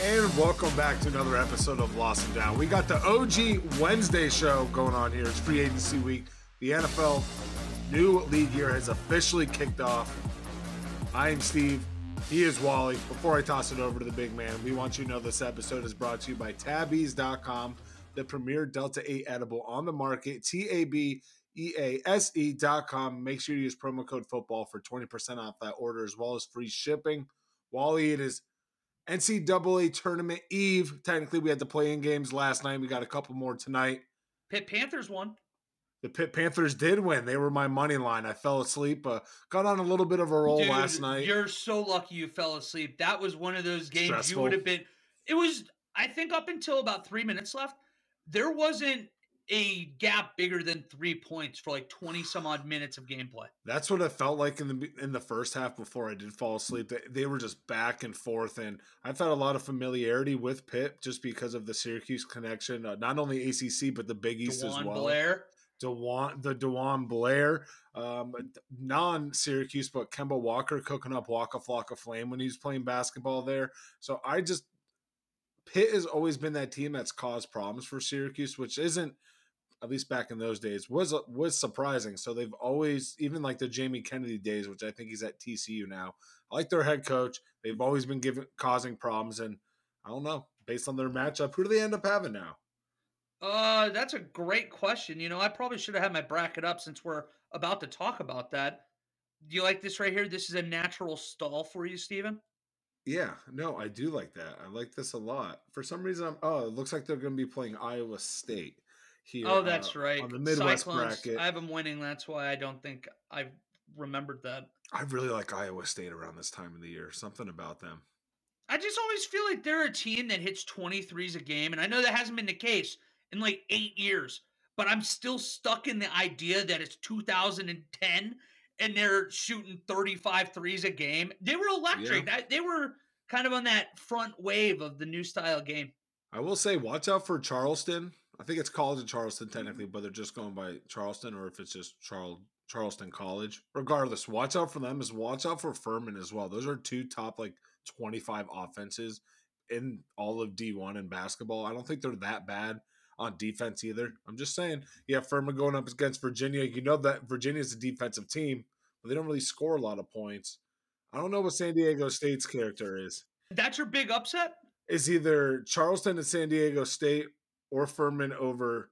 And welcome back to another episode of Loss of Down. We got the OG Wednesday show going on here. It's free agency week. The NFL new league year has officially kicked off. I am Steve. He is Wally. Before I toss it over to the big man, we want you to know this episode is brought to you by Tabby's.com, the premier Delta 8 edible on the market. T A B E A S E.com. Make sure you use promo code football for 20% off that order as well as free shipping. Wally, it is NCAA tournament eve. Technically, we had the play in games last night. We got a couple more tonight. Pitt Panthers won. The Pitt Panthers did win. They were my money line. I fell asleep. Uh, got on a little bit of a roll Dude, last night. You're so lucky you fell asleep. That was one of those games Stressful. you would have been. It was, I think, up until about three minutes left. There wasn't a gap bigger than three points for like 20 some odd minutes of gameplay. That's what it felt like in the in the first half before I did fall asleep. They, they were just back and forth, and I've had a lot of familiarity with Pitt just because of the Syracuse connection. Uh, not only ACC but the Big East as DeJuan well. Blair. DeJuan, the DeJuan Blair, um, non Syracuse, but Kemba Walker cooking up Waka Flocka Flame when he was playing basketball there. So I just Pitt has always been that team that's caused problems for Syracuse, which isn't at least back in those days was was surprising. So they've always even like the Jamie Kennedy days, which I think he's at TCU now. I like their head coach. They've always been giving causing problems, and I don't know based on their matchup, who do they end up having now? Uh, that's a great question. You know, I probably should have had my bracket up since we're about to talk about that. Do you like this right here? This is a natural stall for you, Steven. Yeah, no, I do like that. I like this a lot. For some reason, I'm, oh, it looks like they're going to be playing Iowa State here. Oh, that's uh, right. on the Midwest Cyclones, bracket. I have them winning. That's why I don't think I remembered that. I really like Iowa State around this time of the year. Something about them. I just always feel like they're a team that hits 23s a game. And I know that hasn't been the case in like eight years, but I'm still stuck in the idea that it's 2010 and they're shooting 35 threes a game. They were electric. That, they were kind of on that front wave of the new style game. I will say, watch out for Charleston. I think it's College of Charleston technically, but they're just going by Charleston, or if it's just Charles Charleston College. Regardless, watch out for them. As watch out for Furman as well. Those are two top like twenty five offenses in all of D one in basketball. I don't think they're that bad on defense either. I'm just saying, yeah, Furman going up against Virginia. You know that Virginia's a defensive team, but they don't really score a lot of points. I don't know what San Diego State's character is. That's your big upset? Is either Charleston and San Diego State or Furman over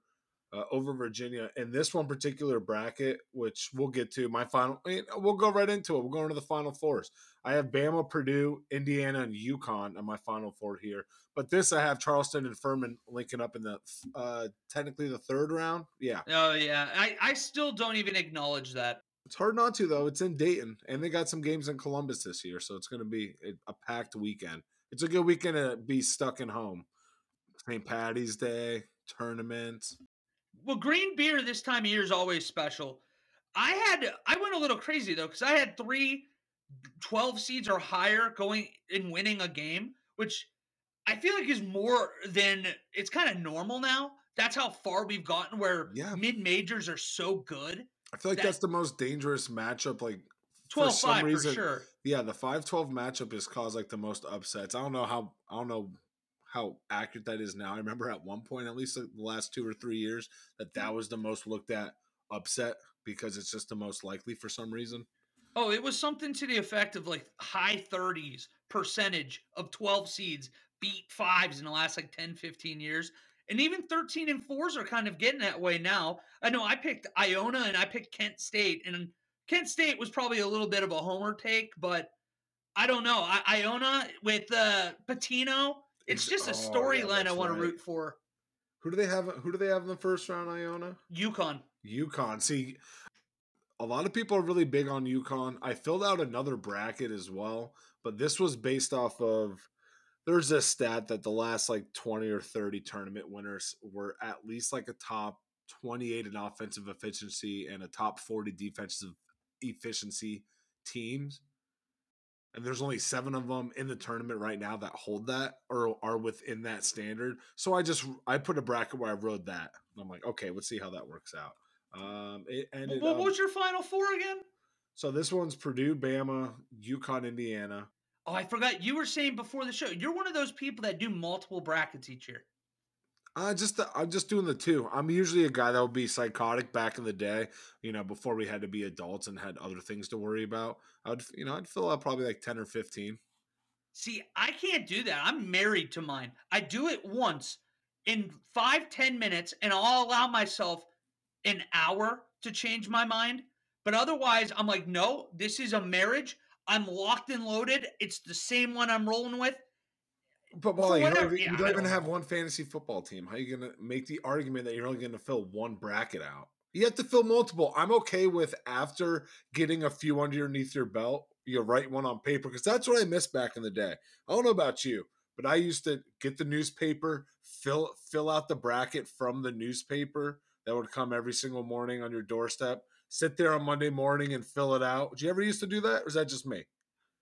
uh, over Virginia in this one particular bracket, which we'll get to. My final, we'll go right into it. We'll go into the final fours. I have Bama, Purdue, Indiana, and UConn on my final four here. But this, I have Charleston and Furman linking up in the uh, technically the third round. Yeah, Oh, yeah. I, I still don't even acknowledge that. it's hard not to though. It's in Dayton, and they got some games in Columbus this year, so it's going to be a, a packed weekend. It's a good weekend to be stuck in home. St. Patty's Day tournament. Well, green beer this time of year is always special. I had I went a little crazy though because I had three 12 seeds or higher going and winning a game, which I feel like is more than it's kind of normal now. That's how far we've gotten where Yeah. mid majors are so good. I feel like That- that's the most dangerous matchup. Like 12 some 5 reason- for sure. Yeah, the 5-12 matchup has caused like the most upsets. I don't know how I don't know how accurate that is now. I remember at one point, at least the last two or three years, that that was the most looked at upset because it's just the most likely for some reason. Oh, it was something to the effect of like high 30s percentage of 12 seeds beat fives in the last like 10, 15 years. And even 13 and fours are kind of getting that way now. I know I picked Iona and I picked Kent State, and Kent State was probably a little bit of a homer take, but I don't know. I, Iona with uh, Pitino, it's just a oh, storyline I want right. to root for. Who do they have? Uh, who do they have in the first round? Iona, UConn. UConn. See, a lot of people are really big on UConn. I filled out another bracket as well, but this was based off of. There's a stat that the last like 20 or 30 tournament winners were at least like a top 28 in offensive efficiency and a top 40 defensive efficiency teams. And there's only seven of them in the tournament right now that hold that or are within that standard. So I just I put a bracket where I wrote that. I'm like, okay, let's see how that works out. Um, it ended What up- was your final four again? so this one's Purdue, Bama, UConn, Indiana. Oh, I forgot. You were saying before the show, you're one of those people that do multiple brackets each year. Uh, just the, I'm just doing the two. I'm usually a guy that would be psychotic back in the day, you know, before we had to be adults and had other things to worry about. I would, you know, I'd fill out probably like ten or fifteen. See, I can't do that. I'm married to mine. I do it once in five, ten minutes, and I'll allow myself an hour to change my mind. But otherwise, I'm like, no, this is a marriage. I'm locked and loaded. It's the same one I'm rolling with. But well, you don't, even, yeah, you don't even have one fantasy football team. How are you going to make the argument that you're only going to fill one bracket out? You have to fill multiple. I'm okay with after getting a few underneath your belt, you write one on paper because that's what I missed back in the day. I don't know about you, but I used to get the newspaper, fill fill out the bracket from the newspaper that would come every single morning on your doorstep. Sit there on Monday morning and fill it out. Did you ever used to do that, or is that just me?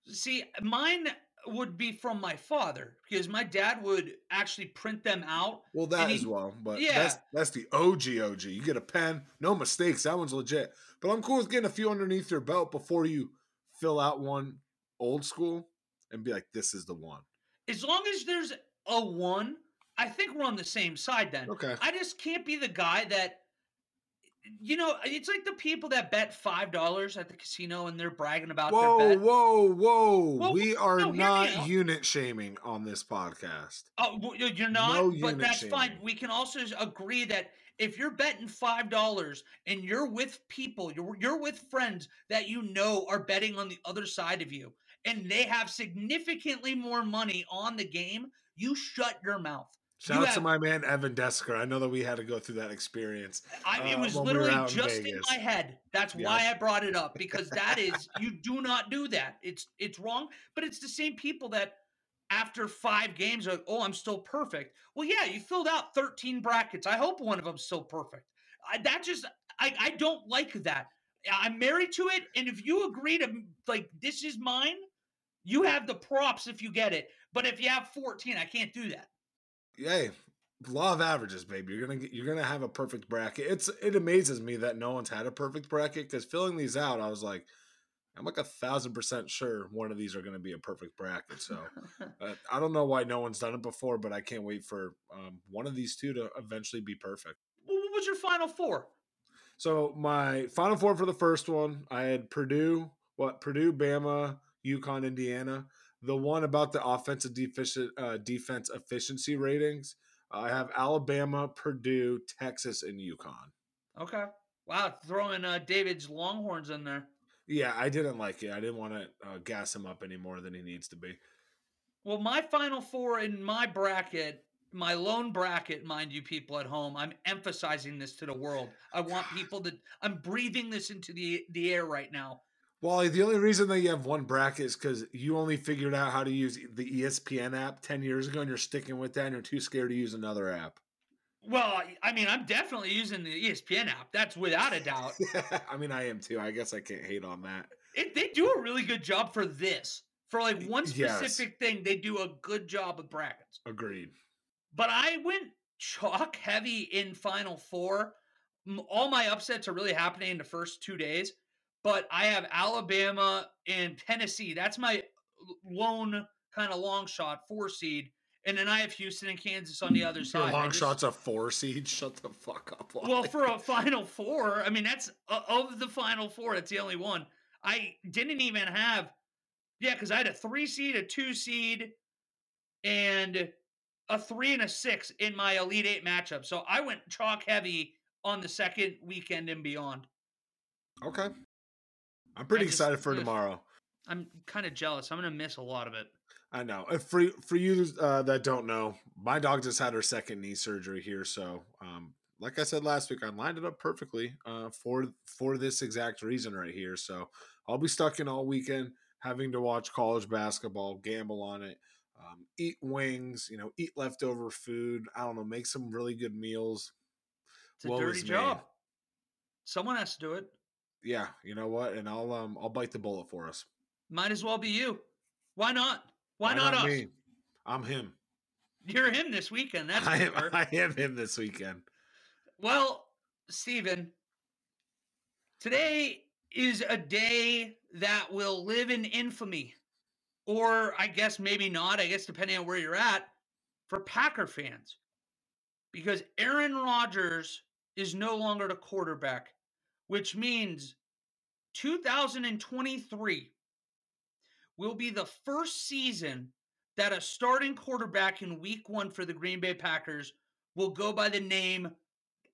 See, mine would be from my father because my dad would actually print them out. Well, that as well, but yeah, that's that's the OG OG. You get a pen, no mistakes. That one's legit. But I'm cool with getting a few underneath your belt before you fill out one old school and be like, "This is the one." As long as there's a one, I think we're on the same side. Then, okay. I just can't be the guy that you know, it's like the people that bet five dollars at the casino and they're bragging about whoa, their bet. Whoa, whoa, whoa! we are no, not unit shaming on this podcast. Oh, you're not. No but that's shaming. fine. We can also agree that if you're betting five dollars and you're with people, you're you're with friends that you know are betting on the other side of you, and they have significantly more money on the game, you shut your mouth. Shout you out have, to my man Evan Desker. I know that we had to go through that experience. I, it uh, was literally we just in, in, my head. That's yeah. why I brought it up because that is you do not do that. It's it's wrong, but it's the same people that after five games are like, oh, I'm still perfect. Well, yeah, you filled out 13 brackets. I hope one of them's still perfect. I, that just I I don't like that. I'm married to it, and if you agree to like this is mine, you have the props if you get it. But if you have 14, I can't do that hey, law of averages, baby. You're gonna get, you're gonna have a perfect bracket. It's it amazes me that no one's had a perfect bracket because filling these out, I was like, I'm like a thousand percent sure one of these are gonna be a perfect bracket. So uh, I don't know why no one's done it before, but I can't wait for um, one of these two to eventually be perfect. what was your final four? So my final four for the first one, I had Purdue, what Purdue, Bama, UConn, Indiana the one about the offensive deficient uh, defense efficiency ratings. I have Alabama, Purdue, Texas, and UConn. Okay. Wow, throwing uh, David's Longhorns in there. Yeah, I didn't like it. I didn't want to uh, gas him up any more than he needs to be. Well, my final four in my bracket, my lone bracket, mind you, people at home, I'm emphasizing this to the world. I want people to. I'm breathing this into the the air right now. Well, the only reason that you have one bracket is because you only figured out how to use the ESPN app 10 years ago and you're sticking with that and you're too scared to use another app. Well, I mean, I'm definitely using the ESPN app. That's without a doubt. I mean, I am too. I guess I can't hate on that. It, they do a really good job for this. For like one specific yes. thing, they do a good job with brackets. Agreed. But I went chalk heavy in Final Four. All my upsets are really happening in the first two days but I have Alabama and Tennessee. That's my lone kind of long shot four seed. And then I have Houston and Kansas on the other side. Your long just, shot's a four seed. Shut the fuck up. Well, for a final four, I mean that's uh, of the final four. That's the only one. I didn't even have. Yeah, because I had a three seed, a two seed, and a three and a six in my Elite Eight matchup. So I went chalk heavy on the second weekend and beyond. Okay. I'm pretty just, excited for tomorrow. I'm kind of jealous. I'm gonna miss a lot of it. I know. For for you uh, that don't know, my dog just had her second knee surgery here. So, um, like I said last week, I lined it up perfectly uh, for for this exact reason right here. So I'll be stuck in all weekend having to watch college basketball, gamble on it, um, eat wings, you know, eat leftover food. I don't know, make some really good meals. It's a dirty job. Someone has to do it yeah, you know what? And I'll um I'll bite the bullet for us. Might as well be you. Why not? Why, Why not, not, us? Me? I'm him. You're him this weekend. That's I am, I am him this weekend. Well, Stephen, today is a day that will live in infamy or I guess maybe not. I guess depending on where you're at for Packer fans, because Aaron Rodgers is no longer the quarterback, which means 2023 will be the first season that a starting quarterback in week one for the Green Bay Packers will go by the name,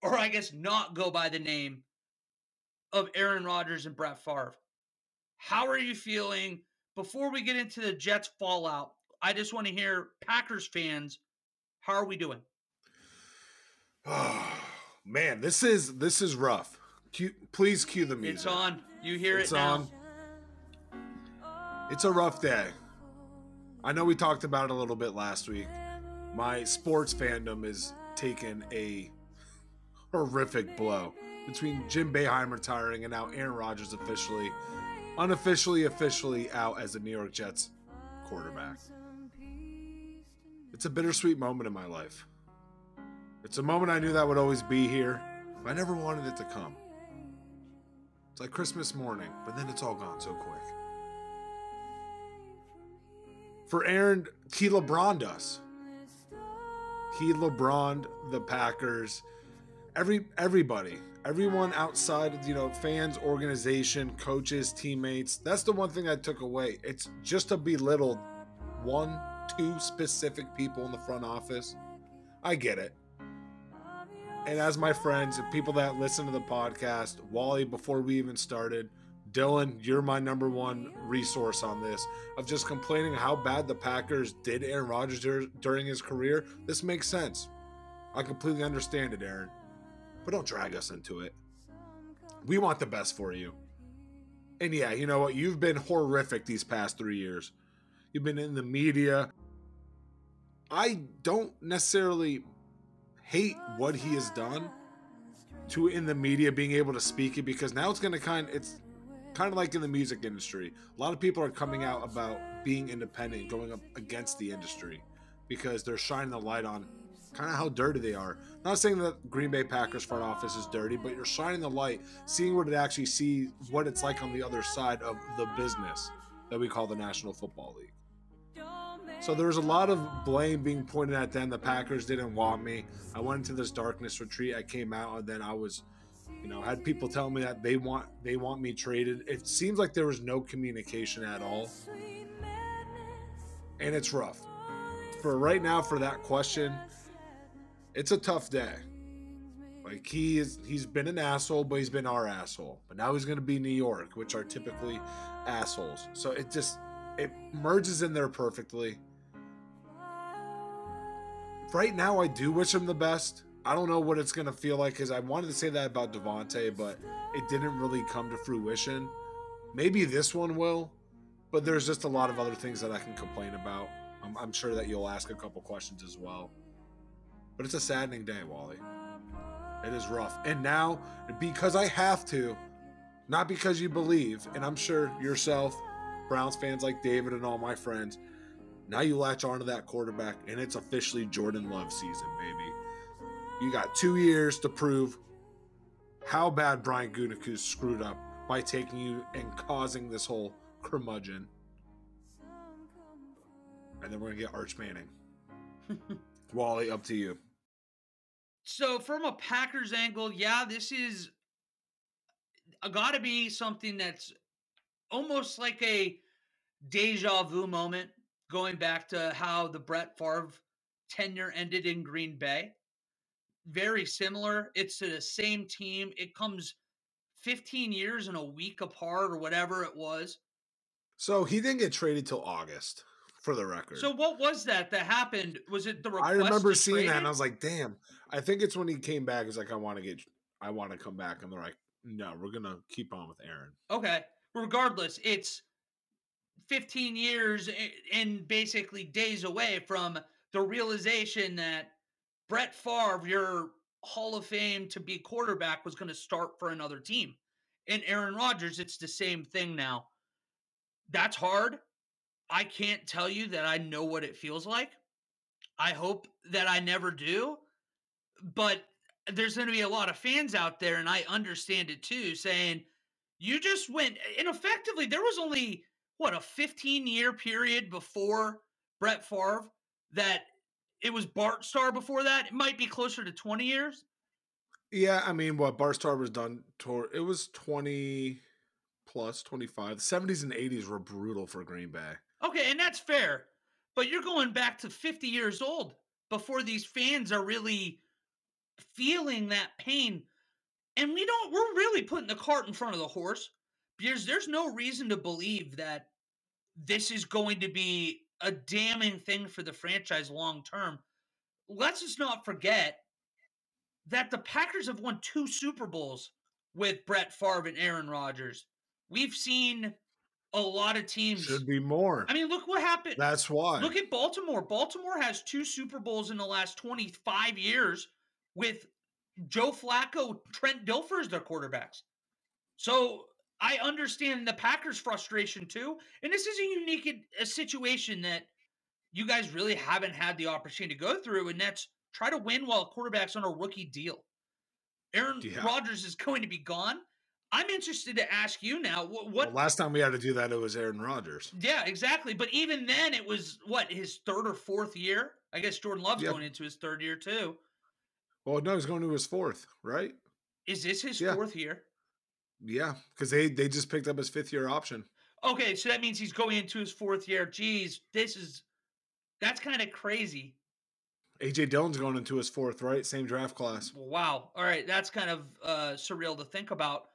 or I guess not go by the name, of Aaron Rodgers and Brett Favre. How are you feeling? Before we get into the Jets fallout, I just want to hear Packers fans. How are we doing? Oh man, this is this is rough. Cue, please cue the music. It's on. You hear it's it now. on. It's a rough day. I know we talked about it a little bit last week. My sports fandom is taking a horrific blow between Jim Boeheim retiring and now Aaron Rodgers officially, unofficially, officially out as the New York Jets quarterback. It's a bittersweet moment in my life. It's a moment I knew that would always be here. I never wanted it to come. It's like Christmas morning, but then it's all gone so quick. For Aaron, he LeBroned us. He LeBroned the Packers. Every everybody, everyone outside you know fans, organization, coaches, teammates. That's the one thing I took away. It's just to belittle one, two specific people in the front office. I get it. And as my friends and people that listen to the podcast, Wally, before we even started, Dylan, you're my number one resource on this of just complaining how bad the Packers did Aaron Rodgers dur- during his career. This makes sense. I completely understand it, Aaron. But don't drag us into it. We want the best for you. And yeah, you know what? You've been horrific these past three years. You've been in the media. I don't necessarily hate what he has done to in the media being able to speak it because now it's going to kind it's kind of like in the music industry. A lot of people are coming out about being independent going up against the industry because they're shining the light on kind of how dirty they are. Not saying that green bay packers front office is dirty but you're shining the light seeing what it actually see what it's like on the other side of the business that we call the national football league so there was a lot of blame being pointed at them. The Packers didn't want me. I went into this darkness retreat. I came out, and then I was, you know, had people tell me that they want they want me traded. It seems like there was no communication at all, and it's rough. For right now, for that question, it's a tough day. Like he is, he's been an asshole, but he's been our asshole. But now he's going to be New York, which are typically assholes. So it just it merges in there perfectly. Right now, I do wish him the best. I don't know what it's going to feel like because I wanted to say that about Davante, but it didn't really come to fruition. Maybe this one will, but there's just a lot of other things that I can complain about. I'm, I'm sure that you'll ask a couple questions as well. But it's a saddening day, Wally. It is rough. And now, because I have to, not because you believe, and I'm sure yourself, Browns fans like David and all my friends, now you latch onto that quarterback, and it's officially Jordan Love season, baby. You got two years to prove how bad Brian Gutekunst screwed up by taking you and causing this whole curmudgeon. And then we're gonna get Arch Manning. Wally, up to you. So from a Packers angle, yeah, this is got to be something that's almost like a deja vu moment going back to how the Brett Favre tenure ended in Green Bay. Very similar. It's to the same team. It comes 15 years and a week apart or whatever it was. So he didn't get traded till August, for the record. So what was that that happened? Was it the I remember seeing that and I was like, damn. I think it's when he came back. He's like, I want to get, I want to come back. And they're like, no, we're gonna keep on with Aaron. Okay. Regardless, it's 15 years eh, and basically days away from the realization that Brett Favre, your Hall of Fame to be quarterback, was going to start for another team. And Aaron Rodgers, it's the same thing now. That's hard. I can't tell you that I know what it feels like. I hope that I never do. But there's going to be a lot of fans out there, and I understand it too, saying, you just went, and effectively, there was only what a 15 year period before Brett Favre that it was Bart Starr before that. It might be closer to 20 years. Yeah, I mean, what Bart Starr was done toward it was 20 plus 25. The 70s and 80s were brutal for Green Bay. Okay, and that's fair. But you're going back to 50 years old before these fans are really feeling that pain. And we don't, we're really putting the cart in front of the horse because there's no reason to believe that this is going to be a damning thing for the franchise long term. Let's just not forget that the Packers have won two Super Bowls with Brett Favre and Aaron Rodgers. We've seen a lot of teams. Should be more. I mean, look what happened. That's why. Look at Baltimore. Baltimore has two Super Bowls in the last 25 years with Joe Flacco, Trent Dilfer as their quarterbacks. So I understand the Packers' frustration too. And this is a unique a situation that you guys really haven't had the opportunity to go through, and that's try to win while a quarterback's on a rookie deal. Aaron Yeah. Rodgers is going to be gone. I'm interested to ask you now what, what Well, last time we had to do that, it was Aaron Rodgers. yeah, exactly. But even then, it was what his third or fourth year. I guess Jordan Love's going into his third year too. Well, no, he's going to his fourth, right? Is this his Yeah. fourth year? Yeah, because they they just picked up his fifth year option. Okay, so that means he's going into his fourth year. Geez, this is that's kind of crazy. AJ Dillon's going into his fourth, right? Same draft class. Wow. All right, that's kind of uh, surreal to think about.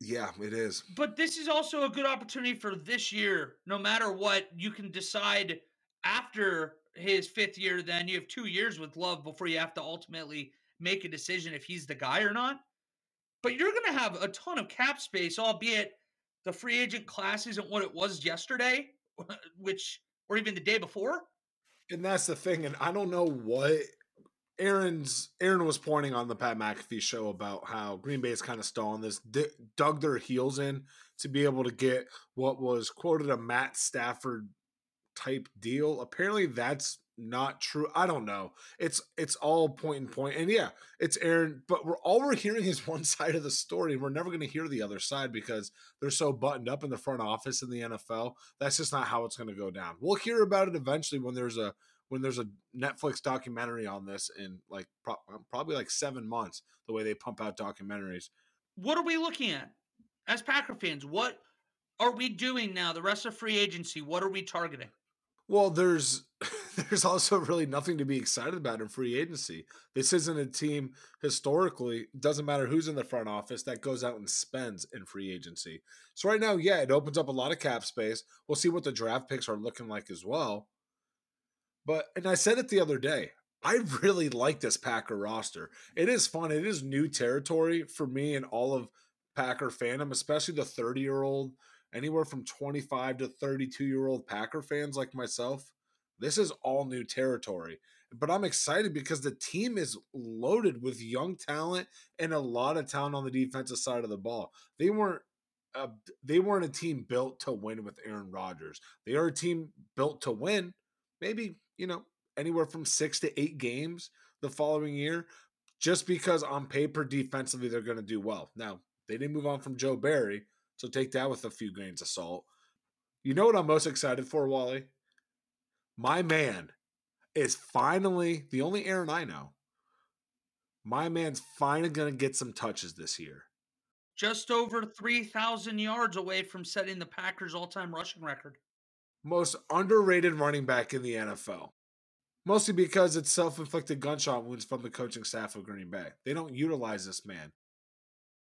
Yeah, it is. But this is also a good opportunity for this year. No matter what, you can decide after his fifth year. Then you have two years with Love before you have to ultimately make a decision if he's the guy or not. But you're going to have a ton of cap space, albeit the free agent class isn't what it was yesterday, which or even the day before. And that's the thing. And I don't know what Aaron's Aaron was pointing on the Pat McAfee show about how Green Bay is kind of stalling this, d- dug their heels in to be able to get what was quoted a Matt Stafford type deal. Apparently, that's not true. I don't know. It's it's all point and point, and yeah, it's Aaron. But we're all we're hearing is one side of the story, and we're never going to hear the other side because they're so buttoned up in the front office in the NFL. That's just not how it's going to go down. We'll hear about it eventually when there's a when there's a Netflix documentary on this in like pro- uh, probably like seven months. The way they pump out documentaries. What are we looking at as Packer fans? What are we doing now? The rest of free agency. What are we targeting? Well, there's there's also really nothing to be excited about in free agency. This isn't a team historically, doesn't matter who's in the front office that goes out and spends in free agency. So right now, yeah, it opens up a lot of cap space. We'll see what the draft picks are looking like as well. But and I said it the other day, I really like this Packer roster. It is fun. It is new territory for me and all of Packer fandom, especially the 30-year-old anywhere from 25 to 32 year old Packer fans like myself, this is all new territory. But I'm excited because the team is loaded with young talent and a lot of talent on the defensive side of the ball. They weren't uh, they weren't a team built to win with Aaron Rodgers. They are a team built to win, maybe, you know, anywhere from 6 to 8 games the following year just because on paper defensively they're going to do well. Now, they didn't move on from Joe Barry, so take that with a few grains of salt. You know what I'm most excited for, Wally? My man is finally the only Aaron I know. My man's finally going to get some touches this year. Just over 3,000 yards away from setting the Packers all time rushing record. Most underrated running back in the NFL. Mostly because it's self inflicted gunshot wounds from the coaching staff of Green Bay. They don't utilize this man.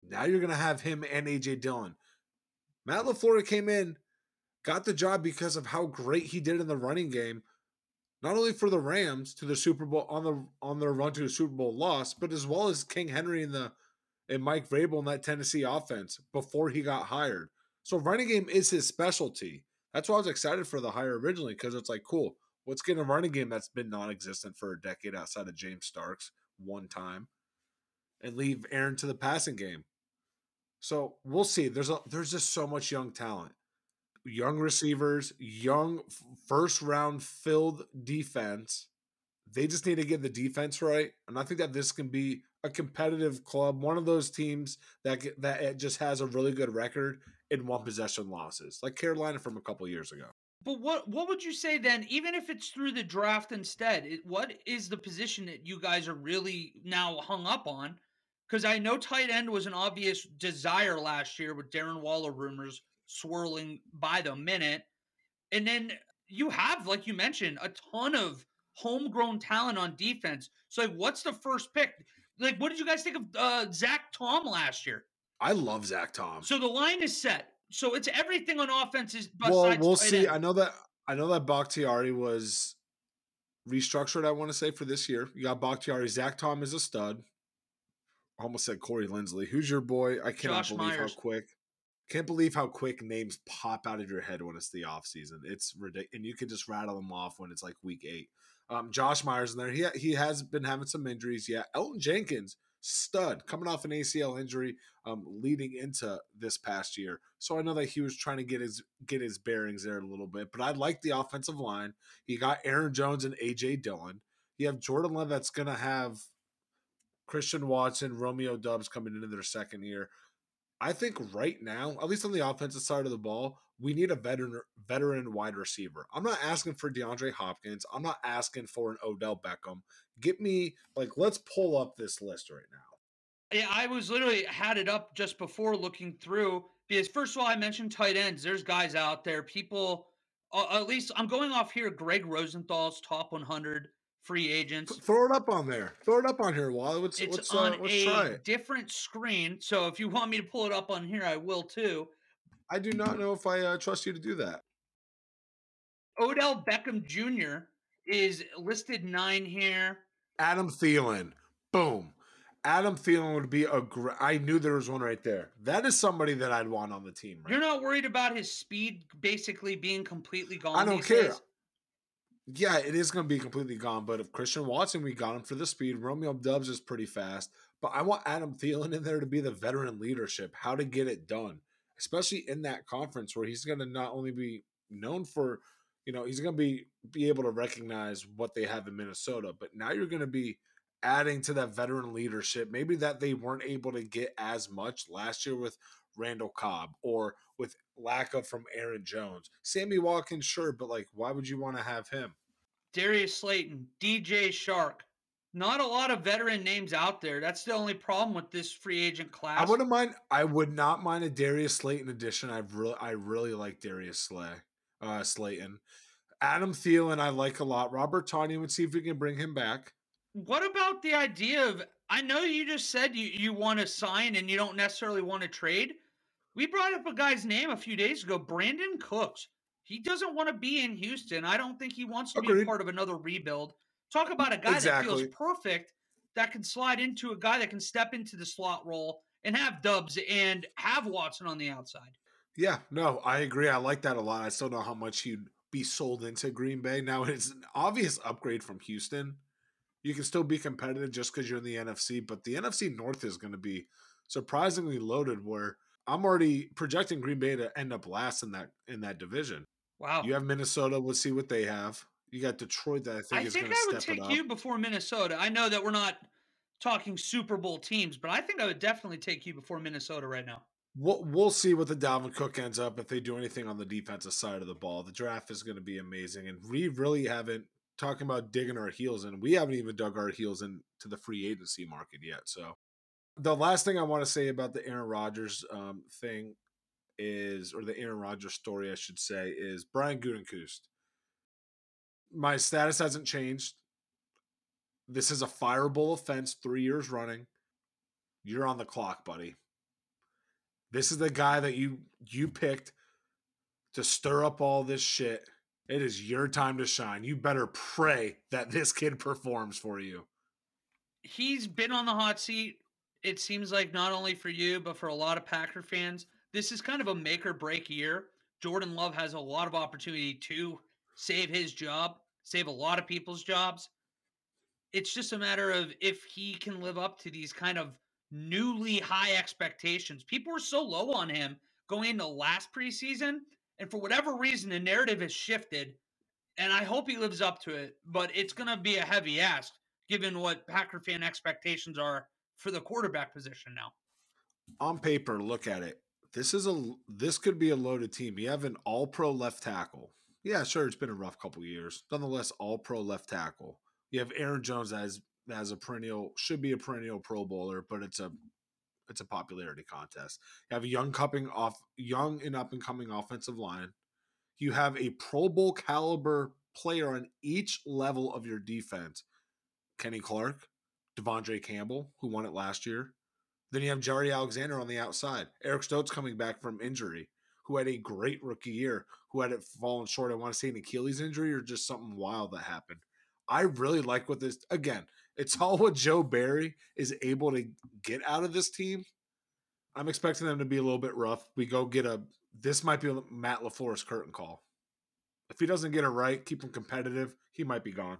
Now you're going to have him and AJ Dillon. Matt LaFleur came in, got the job because of how great he did in the running game, not only for the Rams to the Super Bowl on the on their run to a Super Bowl loss, but as well as King Henry and the and Mike Vrabel in that Tennessee offense before he got hired. So running game is his specialty. That's why I was excited for the hire originally because it's like cool. Let's get a running game that's been non-existent for a decade outside of James Starks one time, and leave Aaron to the passing game. So we'll see. There's a there's just so much young talent, young receivers, young first round filled defense. They just need to get the defense right, and I think that this can be a competitive club. One of those teams that that just has a really good record in one possession losses, like Carolina from a couple years ago. But what what would you say then? Even if it's through the draft instead, it, what is the position that you guys are really now hung up on? Because I know tight end was an obvious desire last year with Darren Waller rumors swirling by the minute, and then you have, like you mentioned, a ton of homegrown talent on defense. So, like, what's the first pick? Like, what did you guys think of uh, Zach Tom last year? I love Zach Tom. So the line is set. So it's everything on offense is well, we'll see. End. I know that I know that Bakhtiari was restructured. I want to say for this year, you got Bakhtiari. Zach Tom is a stud. I almost said Corey Linsley. Who's your boy? I cannot Josh believe Myers. how quick. Can't believe how quick names pop out of your head when it's the off season. It's ridiculous, and you can just rattle them off when it's like week eight. Um, Josh Myers in there. He he has been having some injuries. Yeah, Elgton Jenkins stud coming off an ACL injury um, leading into this past year. So I know that he was trying to get his get his bearings there a little bit, but I like the offensive line. He got Aaron Jones and AJ Dillon. You have Jordan Love that's to have Christian Watson, Romeo Doubs coming into their second year. I think right now, at least on the offensive side of the ball, we need a veteran veteran wide receiver. I'm not asking for DeAndre Hopkins. I'm not asking for an Odell Beckham. Get me like let's pull up this list right now. Yeah, I was literally had it up just before looking through because first of all, I mentioned tight ends. There's guys out there. People, uh, at least I'm going off here. Gregg Rosenthal's top 100 free agents. Throw it up on there. Throw it up on here, Wally. Let's, it's let's, on uh, let's a different screen. So if you want me to pull it up on here, I will too. I do not know if I uh, trust you to do that. Odell Beckham Jr. is listed nine here. Adam Thielen. Boom. Adam Thielen would be a great. I knew there was one right there. That is somebody that I'd want on the team. Right? You're not worried about his speed basically being completely gone. I don't care. Days? Yeah, it is going to be completely gone. But if Christian Watson, we got him for the speed. Romeo Doubs is pretty fast. But I want Adam Thielen in there to be the veteran leadership, how to get it done, especially in that conference where he's going to not only be known for, you know, he's going to be be able to recognize what they have in Minnesota, but now you're going to be adding to that veteran leadership. Maybe that they weren't able to get as much last year with Randall Cobb or with lack of from Aaron Jones. Sammy Watkins, sure, but like, why would you want to have him? Darius Slayton, DJ Chark. Not a lot of veteran names out there. That's the only problem with this free agent class. I wouldn't mind. I would not mind a Darius Slayton addition. I really, I really like Darius Slay, uh, Slayton. Adam Thielen, I like a lot. Robert Tonyan would see if we can bring him back. What about the idea of? I know you just said you you want to sign and you don't necessarily want to trade. We brought up a guy's name a few days ago, Brandin Cooks. He doesn't want to be in Houston. I don't think he wants to Agreed. be a part of another rebuild. Talk about a guy exactly. that feels perfect that can slide into a guy that can step into the slot role and have Doubs and have Watson on the outside. Yeah, no, I agree. I like that a lot. I still know how much he'd be sold into Green Bay. Now it's an obvious upgrade from Houston. You can still be competitive just because you're in the NFC, but the NFC North is going to be surprisingly loaded. Where I'm already projecting Green Bay to end up last in that in that division. Wow. You have Minnesota. We'll see what they have. You got Detroit that I think I is think I would take you before Minnesota. I know that we're not talking Super Bowl teams, but I think I would definitely take you before Minnesota right now. We'll, we'll see what the Dalvin Cook ends up if they do anything on the defensive side of the ball. The draft is going to be amazing, and we really haven't talking about digging our heels in. We haven't even dug our heels into the free agency market yet. So, the last thing I want to say about the Aaron Rodgers um, thing is, or the Aaron Rodgers story, I should say, is Brian Gutekunst. My status hasn't changed. This is a fireable offense, three years running. You're on the clock, buddy. This is the guy that you you picked to stir up all this shit. It is your time to shine. You better pray that this kid performs for you. He's been on the hot seat. It seems like not only for you, but for a lot of Packer fans. This is kind of a make or break year. Jordan Love has a lot of opportunity to save his job, save a lot of people's jobs. It's just a matter of if he can live up to these kind of newly high expectations. People were so low on him going into last preseason, and for whatever reason, the narrative has shifted. And I hope he lives up to it, but it's going to be a heavy ask given what Packer fan expectations are for the quarterback position now. On paper, look at it. This is a this could be a loaded team. You have an all pro left tackle. Yeah, sure, it's been a rough couple years. Nonetheless, all pro left tackle. You have Aaron Jones as as a perennial should be a perennial pro bowler, but it's a it's a popularity contest. You have a young cupping off young and up and coming offensive line. You have a Pro Bowl caliber player on each level of your defense. Kenny Clark, De'Vondre Campbell, who won it last year. Then you have Jaire Alexander on the outside. Eric Stokes coming back from injury, who had a great rookie year, who had it fallen short. I want to say an Achilles injury or just something wild that happened. I really like what this again. It's all what Joe Barry is able to get out of this team. I'm expecting them to be a little bit rough. We go get a. This might be Matt LaFleur's curtain call. If he doesn't get it right, keep him competitive, he might be gone.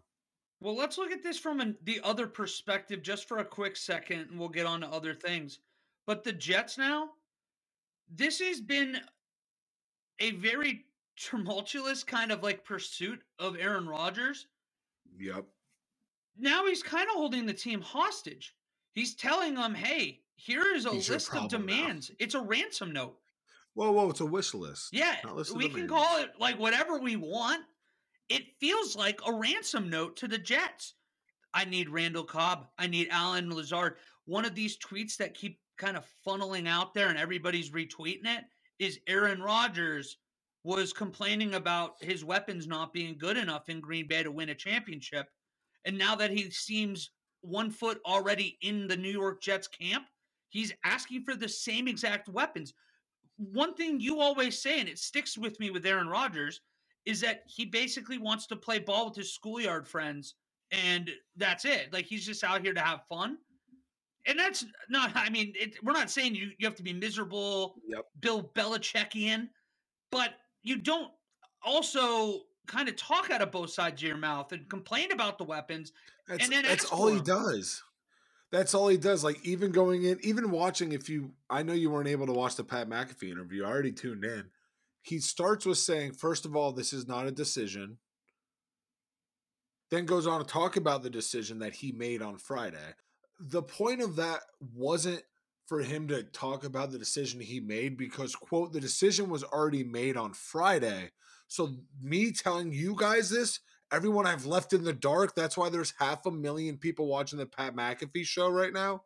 Well, let's look at this from an, the other perspective just for a quick second, and we'll get on to other things. But the Jets now, this has been a very tumultuous kind of like pursuit of Aaron Rodgers. Yep. Now he's kind of holding the team hostage. He's telling them, hey, here is a He's list of problem now." demands. It's a ransom note. Whoa, whoa, it's a wish list. Yeah, we can call it like whatever we want. It feels like a ransom note to the Jets. I need Randall Cobb. I need Allen Lazard. One of these tweets that keep kind of funneling out there and everybody's retweeting it is Aaron Rodgers was complaining about his weapons not being good enough in Green Bay to win a championship. And now that he seems one foot already in the New York Jets camp, he's asking for the same exact weapons one thing you always say, and it sticks with me with Aaron Rodgers, is that he basically wants to play ball with his schoolyard friends, and that's it. Like he's just out here to have fun. And that's not, I mean, it, we're not saying you, you have to be miserable, Yep. Bill Belichickian, but you don't also kind of talk out of both sides of your mouth and complain about the weapons. That's, And then that's all he does. That's all he does. Like even going in, even watching. If you, I know you weren't able to watch the Pat McAfee interview. I already tuned in. He starts with saying, first of all, this is not a decision. Then goes on to talk about the decision that he made on Friday. The point of that wasn't for him to talk about the decision he made because, quote, the decision was already made on Friday. So, me telling you guys this everyone I've left in the dark. That's why there's half a million people watching the Pat McAfee show right now.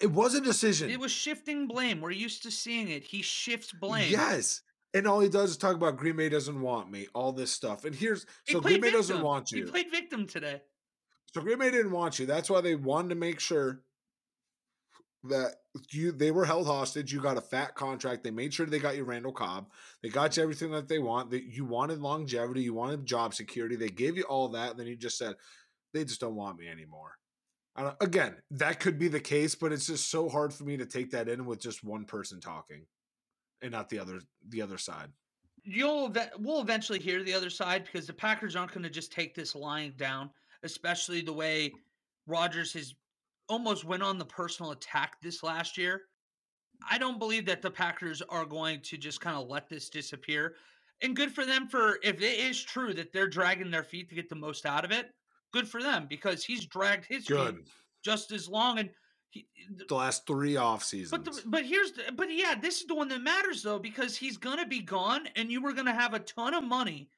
It was a decision. It was shifting blame. We're used to seeing it. He shifts blame. Yes. And all he does is talk about Green Bay doesn't want me, all this stuff. And here's He so Green Bay doesn't want you. He played victim today. So Green Bay didn't want you. That's why they wanted to make sure that you they were held hostage. You got a fat contract. They made sure they got you Randall Cobb. They got you everything that they want. That you wanted longevity. You wanted job security. They gave you all that. And then you just said they just don't want me anymore. I don't, again, that could be the case, but it's just so hard for me to take that in with just one person talking, and not the other the other side. You'll we'll eventually hear the other side because the Packers aren't going to just take this lying down, especially the way Rodgers has almost went on the personal attack this last year. I don't believe that the Packers are going to just kind of let this disappear. And good for them for if it is true that they're dragging their feet to get the most out of it. Good for them because he's dragged his Good. feet just as long and he, The last three off seasons. but the, but here's the, but yeah, this is the one that matters though because he's gonna be gone and you were gonna have a ton of money,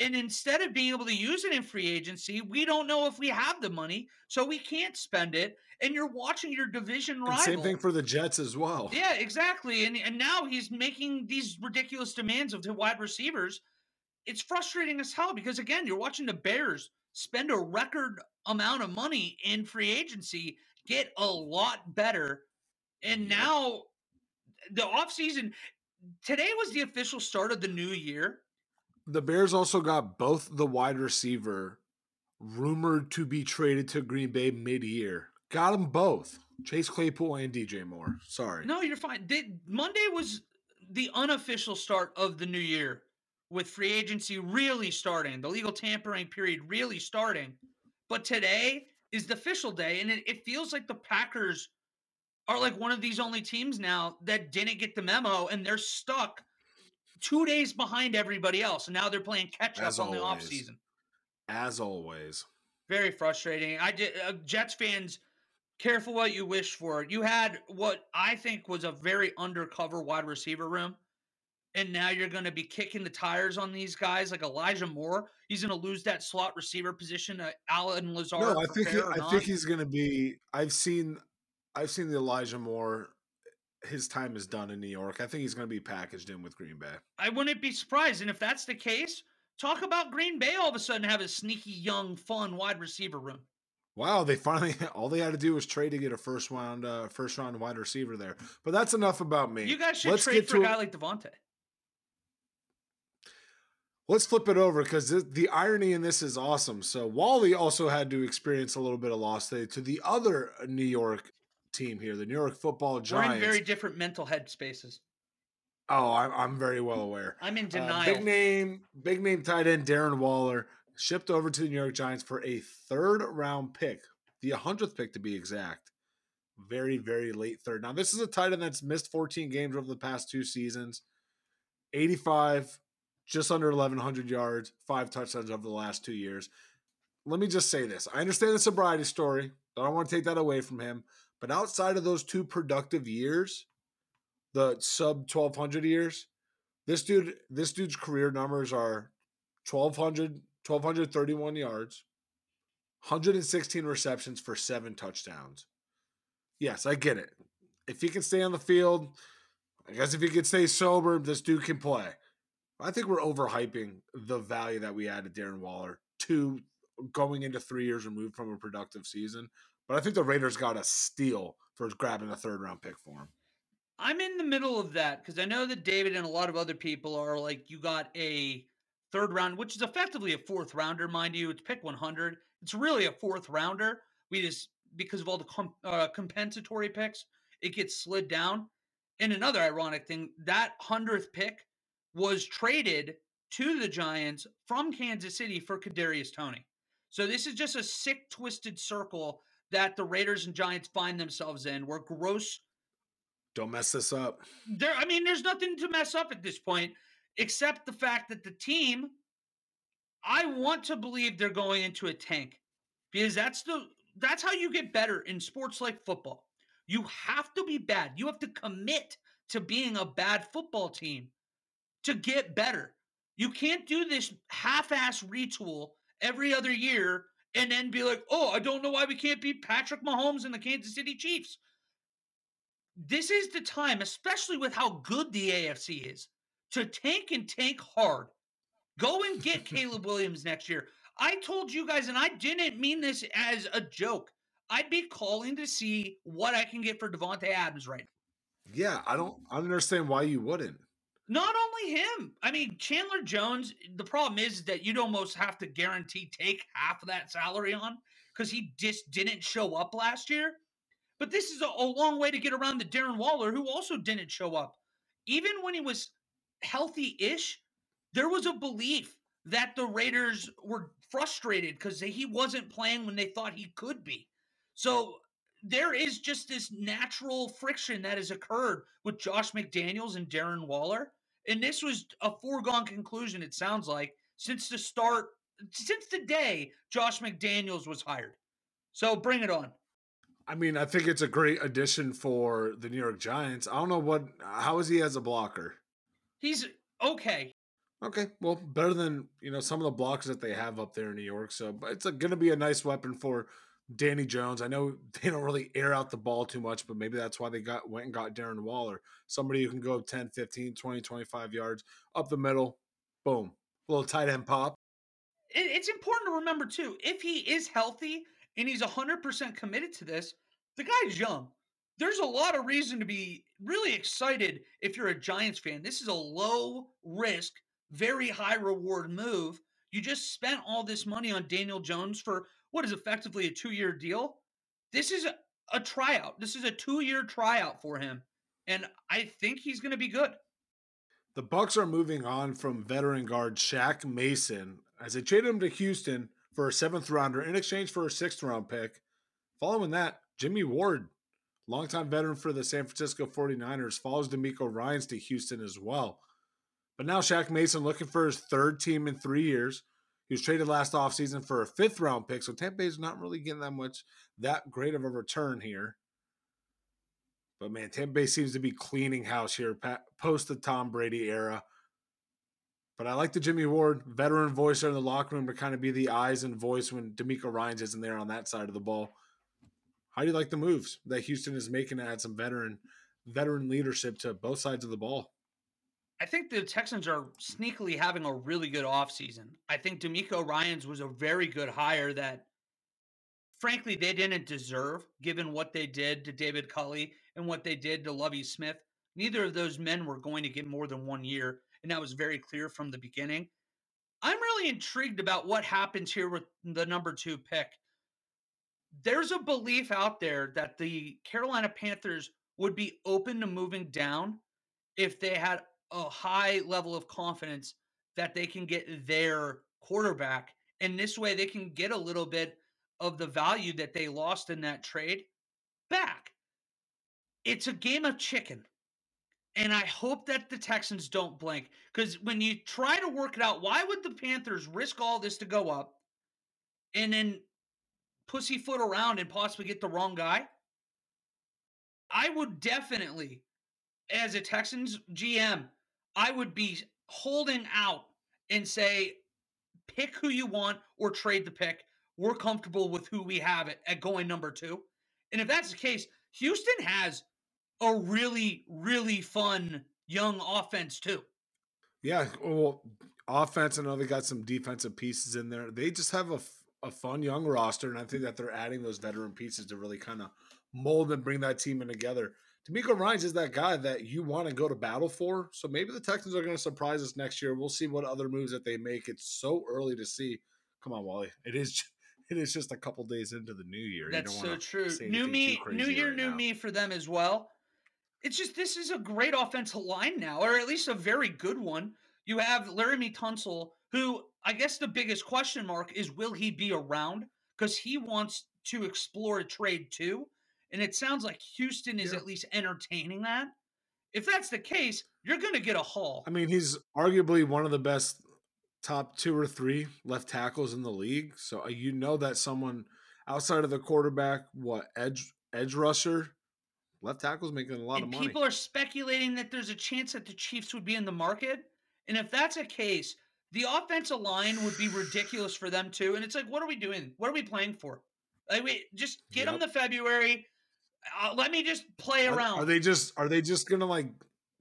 and instead of being able to use it in free agency, we don't know if we have the money, so we can't spend it. And you're watching your division And rival. same thing for the Jets as well. yeah, exactly. And and now he's making these ridiculous demands of the wide receivers. It's frustrating as hell because again, you're watching the Bears spend a record amount of money in free agency, get a lot better, and mm-hmm. now the offseason today was the official start of the new year. The Bears also got both the wide receiver rumored to be traded to Green Bay mid-year. Got them both. Chase Claypool and DJ Moore. Sorry. No, you're fine. They, Monday was the unofficial start of the new year with free agency really starting, the legal tampering period really starting. But today is the official day, and it, it feels like the Packers are like one of these only teams now that didn't get the memo and they're stuck two days behind everybody else. And now they're playing catch up on the offseason. As always. Very frustrating. I did, uh, Jets fans careful what you wish for. You had what I think was a very undercover wide receiver room. And now you're going to be kicking the tires on these guys like Elijah Moore. He's going to lose that slot receiver position to Allen Lazard. No, I think he, I think he's going to be. I've seen, I've seen the Elijah Moore. His time is done in New York. I think he's going to be packaged in with Green Bay. I wouldn't be surprised. And if that's the case, talk about Green Bay all of a sudden have a sneaky, young, fun wide receiver room. Wow, they finally all they had to do was trade to get a first round uh, first round wide receiver there. But that's enough about me. You guys should Let's trade for a guy like Davante. Let's flip it over because the irony in this is awesome. So Wally also had to experience a little bit of loss today to the other New York team here, the New York Football Giants. We're in very different mental headspaces. Oh, I'm, I'm very well aware. I'm in denial. Uh, big name, big name tight end Darren Waller shipped over to the New York Giants for a third round pick, the 100th pick to be exact. Very, very late third. Now, this is a tight end that's missed 14 games over the past two seasons, 85, just under 1,100 yards, five touchdowns over the last two years. Let me just say this I understand the sobriety story. I don't want to take that away from him. But outside of those two productive years, the sub 1200 years, this dude, this dude's career numbers are 1200 1,231 yards, 116 receptions for seven touchdowns. Yes, I get it. If he can stay on the field, I guess if he can stay sober, this dude can play. I think we're overhyping the value that we added Darren Waller to going into three years removed from a productive season. But I think the Raiders got a steal for grabbing a third round pick for him. I'm in the middle of that because I know that David and a lot of other people are like, you got a third round, which is effectively a fourth rounder, mind you. It's pick 100. It's really a fourth rounder. We just because of all the uh, compensatory picks, it gets slid down. And another ironic thing, that hundredth pick was traded to the Giants from Kansas City for Kadarius Toney. So this is just a sick, twisted circle that the Raiders and Giants find themselves in, where gross. Don't mess this up. There, I mean, there's nothing to mess up at this point except the fact that the team, I want to believe they're going into a tank because that's the that's how you get better in sports like football. You have to be bad. You have to commit to being a bad football team to get better. You can't do this half-ass retool every other year and then be like, "Oh, I don't know why we can't beat Patrick Mahomes and the Kansas City Chiefs." This is the time, especially with how good the AFC is to tank and tank hard. Go and get Caleb Williams next year. I told you guys, and I didn't mean this as a joke. I'd be calling to see what I can get for Davante Adams right now. Yeah, I don't I don't understand why you wouldn't. Not only him. I mean, Chandler Jones, the problem is that you'd almost have to guarantee take half of that salary on because he just didn't show up last year. But this is a, a long way to get around the Darren Waller, who also didn't show up. Even when he was healthy ish, there was a belief that the Raiders were frustrated because he wasn't playing when they thought he could be. So there is just this natural friction that has occurred with Josh McDaniels and Darren Waller. And this was a foregone conclusion, it sounds like, since the start, since the day Josh McDaniels was hired. So bring it on. I mean, I think it's a great addition for the New York Giants. I don't know what, how is he as a blocker? He's okay. Okay, well, better than you know some of the blocks that they have up there in New York. So, but it's going to be a nice weapon for Danny Jones. I know they don't really air out the ball too much, but maybe that's why they got went and got Darren Waller, somebody who can go 10, 15, 20, 25 yards up the middle. Boom, little tight end pop. It's important to remember too, if he is healthy and he's 100% committed to this, the guy's young there's a lot of reason to be really excited if you're a Giants fan. This is a low risk, very high reward move. You just spent all this money on Daniel Jones for what is effectively a two year deal. This is a, a tryout. This is a two year tryout for him. And I think he's going to be good. The Bucks are moving on from veteran guard Shaq Mason as they traded him to Houston for a seventh rounder in exchange for a sixth round pick. Following that, Jimmy Ward longtime veteran for the San Francisco 49ers, follows DeMeco Ryans to Houston as well. But now Shaq Mason looking for his third team in three years. He was traded last offseason for a fifth round pick, so Tampa Bay's not really getting that much, that great of a return here. But man, Tampa Bay seems to be cleaning house here post the Tom Brady era. But I like the Jimmy Ward veteran voice in the locker room to kind of be the eyes and voice when DeMeco Ryans isn't there on that side of the ball. How do you like the moves that Houston is making to add some veteran veteran leadership to both sides of the ball? I think the Texans are sneakily having a really good offseason. I think DeMeco Ryans was a very good hire that frankly they didn't deserve given what they did to David Culley and what they did to Lovie Smith. Neither of those men were going to get more than one year and that was very clear from the beginning. I'm really intrigued about what happens here with the number two pick. There's a belief out there that the Carolina Panthers would be open to moving down if they had a high level of confidence that they can get their quarterback. And this way they can get a little bit of the value that they lost in that trade back. It's a game of chicken. And I hope that the Texans don't blink because when you try to work it out, why would the Panthers risk all this to go up and then pussyfoot around and possibly get the wrong guy? I would definitely, as a Texans GM, I would be holding out and say, pick who you want or trade the pick. We're comfortable with who we have at, at going number two. And if that's the case, Houston has a really, really fun young offense too. Yeah, well, offense. I know they got some defensive pieces in there. They just have a, a fun young roster, and I think that they're adding those veteran pieces to really kind of mold and bring that team in together. DeMeco Ryans is that guy that you want to go to battle for. So maybe the Texans are going to surprise us next year. We'll see what other moves that they make. It's so early to see. Come on, Wally. It is it is just a couple days into the new year. That's so true. New me, new year, right new now. me for them as well. It's just this is a great offensive line now, or at least a very good one. You have Laremy Tunsil, who I guess the biggest question mark is will he be around? Because he wants to explore a trade too. And it sounds like Houston is yeah. at least entertaining that. If that's the case, you're going to get a haul. I mean, he's arguably one of the best top two or three left tackles in the league. So uh, you know that someone outside of the quarterback, what edge edge rusher, left tackle's making a lot and of money. People are speculating that there's a chance that the Chiefs would be in the market. And if that's a case, the offensive line would be ridiculous for them too. And it's like, what are we doing? What are we playing for? Like, wait, just get yep. them the February. Uh, let me just play around. Are, they just are they just gonna like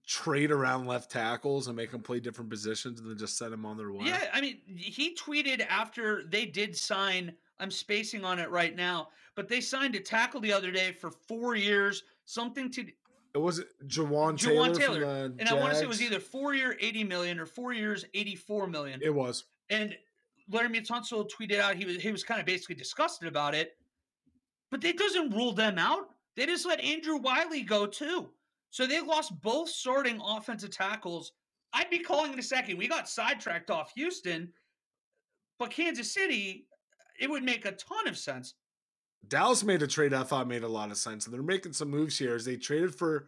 trade around left tackles and make them play different positions and then just send them on their way? Yeah, I mean, he tweeted after they did sign. I'm spacing on it right now, but they signed a tackle the other day for four years, something to. It was Jawaan Taylor, Taylor. and Jags. I want to say it was either four year, eighty million, or four years, eighty-four million. It was. And Laremy Tunsil tweeted out he was he was kind of basically disgusted about it, but that doesn't rule them out. They just let Andrew Wylie go too. So they lost both starting offensive tackles. I'd be calling in a second. We got sidetracked off Houston, but Kansas City, it would make a ton of sense. Dallas made a trade I thought made a lot of sense. And they're making some moves here as they traded for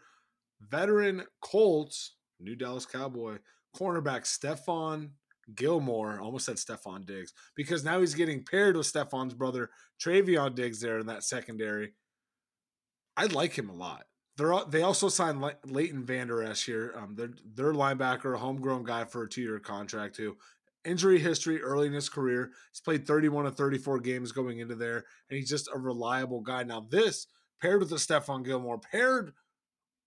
veteran Colts, new Dallas Cowboy, cornerback Stephon Gilmore. Almost said Stefon Diggs because now he's getting paired with Stefon's brother, Trevon Diggs, there in that secondary. I like him a lot. They're they also signed Leighton Vander Esch here. Um, their their linebacker, a homegrown guy for a two year contract too. Injury history early in his career. He's played 31 of 34 games going into there, and he's just a reliable guy. Now this paired with the Stephon Gilmore, paired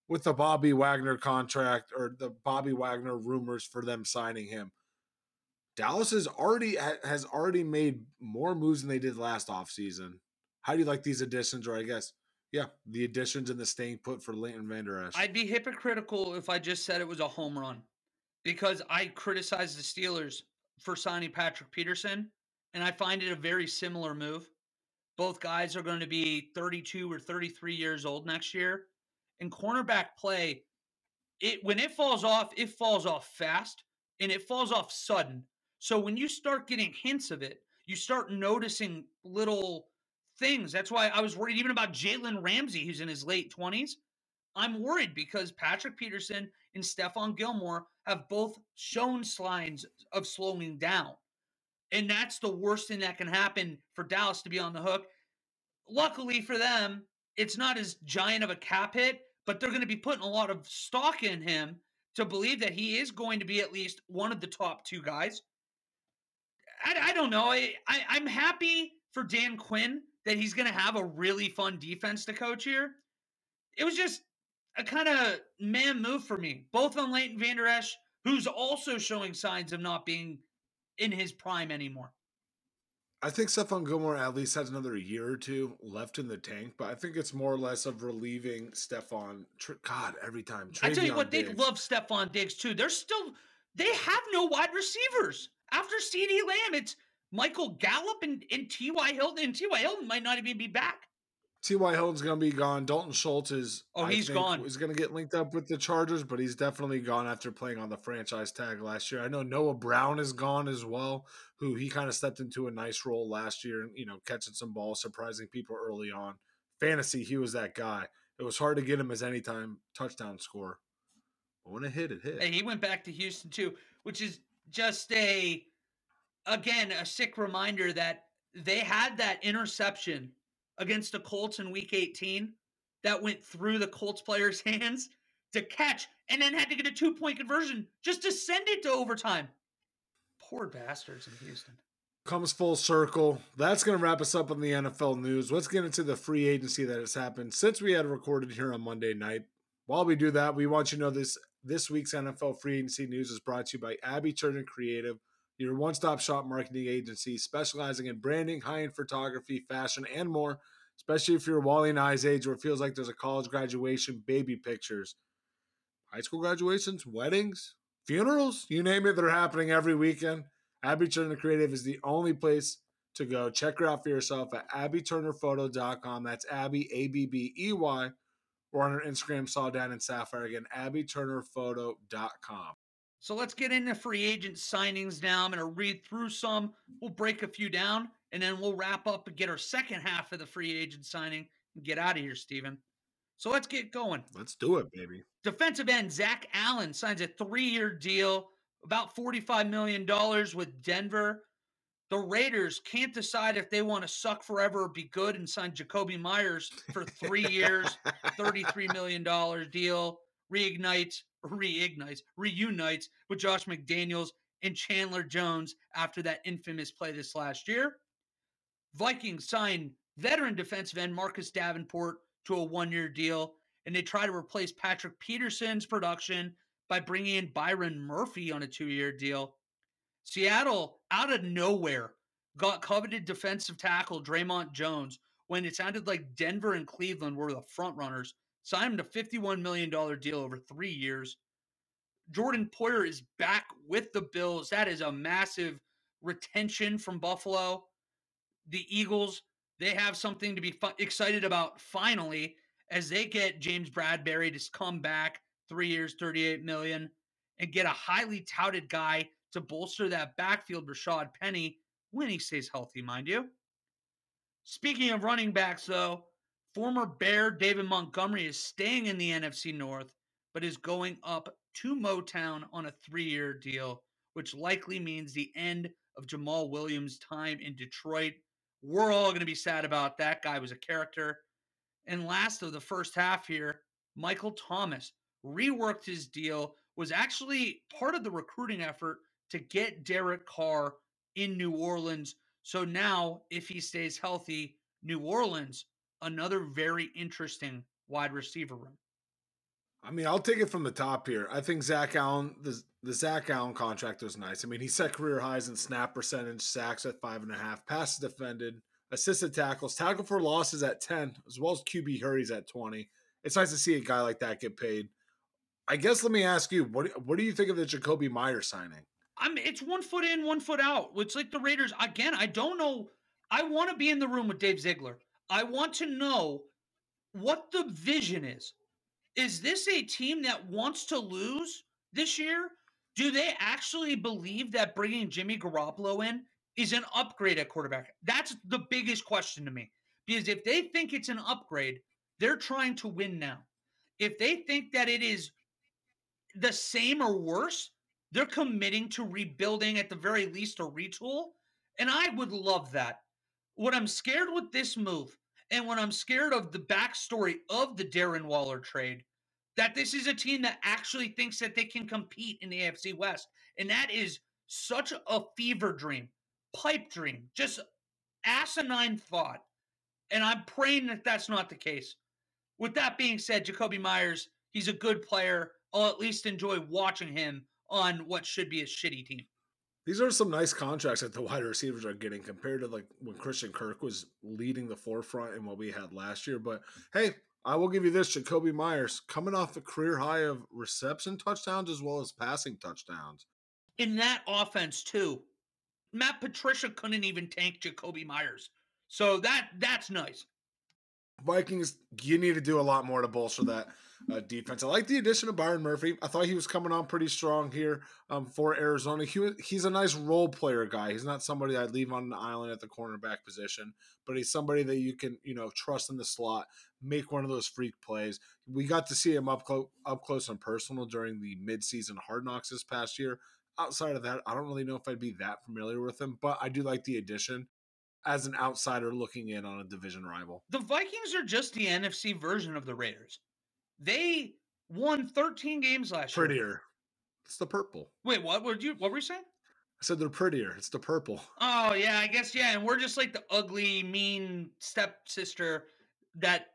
with the Bobby Wagner contract or the Bobby Wagner rumors for them signing him. Dallas has already has already made more moves than they did last offseason. How do you like these additions, or I guess yeah, the additions and the staying put for Leighton Vander Esch. I'd be hypocritical if I just said it was a home run because I criticized the Steelers for signing Patrick Peterson, and I find it a very similar move. Both guys are going to be 32 or 33 years old next year. And cornerback play, it when it falls off, it falls off fast and it falls off sudden. So when you start getting hints of it, you start noticing little things. That's why I was worried even about Jalen Ramsey, who's in his late 20s. I'm worried because Patrick Peterson and Stephon Gilmore have both shown signs of slowing down. And that's the worst thing that can happen for Dallas to be on the hook. Luckily for them, it's not as giant of a cap hit, but they're going to be putting a lot of stock in him to believe that he is going to be at least one of the top two guys. I, I don't know. I, I, I'm happy for Dan Quinn that he's going to have a really fun defense to coach here. It was just a kind of man move for me, both on Leighton Vander Esch, who's also showing signs of not being in his prime anymore. I think Stephon Gilmore at least has another year or two left in the tank, but I think it's more or less of relieving Stefon. God, every time. Trevon I tell you what, Diggs. they love Stefon Diggs too. They're still, they have no wide receivers. After CeeDee Lamb, it's Michael Gallup and, and T.Y. Hilton, and T.Y. Hilton might not even be back. T.Y. Hilton's going to be gone. Dalton Schultz is. Oh, he's think, gone. He's going to get linked up with the Chargers, but he's definitely gone after playing on the franchise tag last year. I know Noah Brown is gone as well, who he kind of stepped into a nice role last year, and you know, catching some balls, surprising people early on. Fantasy, he was that guy. It was hard to get him as anytime touchdown score. But when it hit, it hit. And he went back to Houston too, which is just a, again, a sick reminder that they had that interception against the Colts in week 18 that went through the Colts player's hands to catch and then had to get a two point conversion just to send it to overtime. Poor bastards in Houston. Comes full circle. That's going to wrap us up on the NFL news. Let's get into the free agency that has happened since we had recorded here on Monday night. While we do that, we want you to know this this week's NFL free agency news is brought to you by Abby Turner Creative your one stop shop marketing agency specializing in branding, high end photography, fashion, and more, especially if you're Wally and I's age where it feels like there's a college graduation, baby pictures, high school graduations, weddings, funerals, you name it, they're happening every weekend. Abby Turner Creative is the only place to go. Check her out for yourself at abbyturnerphoto.com. That's Abby, A B B E Y, or on her Instagram, Saw Dan and Sapphire. Again, abbyturnerphoto.com. So let's get into free agent signings now. I'm going to read through some. We'll break a few down, and then we'll wrap up and get our second half of the free agent signing and get out of here, Steven. So let's get going. Let's do it, baby. Defensive end Zach Allen signs a three year deal, about $45 million with Denver. The Raiders can't decide if they want to suck forever or be good and sign Jakobi Meyers for three years, $33 million deal. Reignites reignites, reunites with Josh McDaniels and Chandler Jones after that infamous play this last year. Vikings sign veteran defensive end Marcus Davenport to a one year deal, and they try to replace Patrick Peterson's production by bringing in Byron Murphy on a two year deal. Seattle, out of nowhere, got coveted defensive tackle Dre'Mont Jones when it sounded like Denver and Cleveland were the front runners signed to $51 million deal over three years. Jordan Poyer is back with the Bills. That is a massive retention from Buffalo. The Eagles, they have something to be fu- excited about finally as they get James Bradberry to come back three years, 38 million, and get a highly touted guy to bolster that backfield, Rashaad Penny, when he stays healthy, mind you. Speaking of running backs, though, Former Bear David Montgomery is staying in the NFC North, but is going up to Motown on a three year deal, which likely means the end of Jamaal Williams' time in Detroit. We're all going to be sad about that. Guy was a character. And last of the first half here, Michael Thomas reworked his deal, was actually part of the recruiting effort to get Derek Carr in New Orleans. So now, if he stays healthy, New Orleans another very interesting wide receiver room. I mean, I'll take it from the top here. I think Zach Allen, the, the Zach Allen contract was nice. I mean, he set career highs in snap percentage, sacks at five and a half, passes defended, assisted tackles, tackle for losses at 10, as well as QB hurries at 20. It's nice to see a guy like that get paid. I guess let me ask you, what what do you think of the Jakobi Meyer signing? I'm it's one foot in, one foot out. It's like the Raiders again. I don't know. I want to be in the room with Dave Ziegler. I want to know what the vision is. Is this a team that wants to lose this year? Do they actually believe that bringing Jimmy Garoppolo in is an upgrade at quarterback? That's the biggest question to me. Because if they think it's an upgrade, they're trying to win now. If they think that it is the same or worse, they're committing to rebuilding at the very least a retool. And I would love that. What I'm scared with this move, and when I'm scared of the backstory of the Darren Waller trade, that this is a team that actually thinks that they can compete in the AFC West. And that is such a fever dream, pipe dream, just asinine thought. And I'm praying that that's not the case. With that being said, Jakobi Meyers, he's a good player. I'll at least enjoy watching him on what should be a shitty team. These are some nice contracts that the wide receivers are getting compared to like when Christian Kirk was leading the forefront in what we had last year. But hey, I will give you this: Jakobi Meyers coming off a career high of reception touchdowns as well as passing touchdowns. In that offense too, Matt Patricia couldn't even tank Jakobi Meyers, so that that's nice. Vikings, you need to do a lot more to bolster that uh, defense. I like the addition of Byron Murphy. I thought he was coming on pretty strong here um, for Arizona. He he's a nice role player guy. He's not somebody I'd leave on an island at the cornerback position, but he's somebody that you can you know trust in the slot, make one of those freak plays. We got to see him up close, up close and personal during the midseason Hard Knocks this past year. Outside of that, I don't really know if I'd be that familiar with him, but I do like the addition as an outsider looking in on a division rival. The Vikings are just the NFC version of the Raiders. They won 13 games last Prettier. year. Prettier. It's the purple. Wait, what were you what were you saying? I said they're prettier. It's the purple. Oh yeah, I guess yeah, and we're just like the ugly, mean stepsister that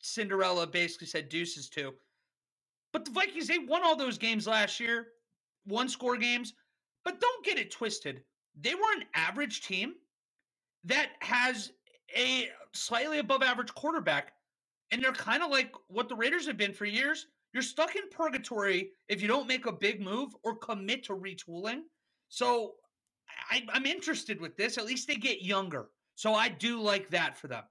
Cinderella basically said deuces to. But the Vikings, they won all those games last year, one score games. But don't get it twisted. They were an average team that has a slightly above average quarterback. And they're kind of like what the Raiders have been for years. You're stuck in purgatory if you don't make a big move or commit to retooling. So I, I'm interested with this. At least they get younger. So I do like that for them.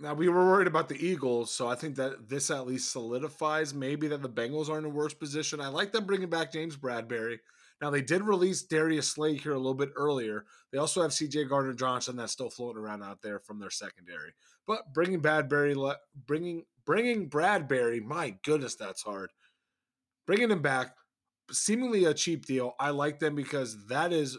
Now we were worried about the Eagles, so I think that this at least solidifies maybe that the Bengals are in a worse position. I like them bringing back James Bradberry. Now they did release Darius Slay here a little bit earlier. They also have C.J. Gardner Johnson that's still floating around out there from their secondary. But bringing Bradbury, bringing bringing Bradberry, my goodness, that's hard. Bringing him back, seemingly a cheap deal. I like them because that is,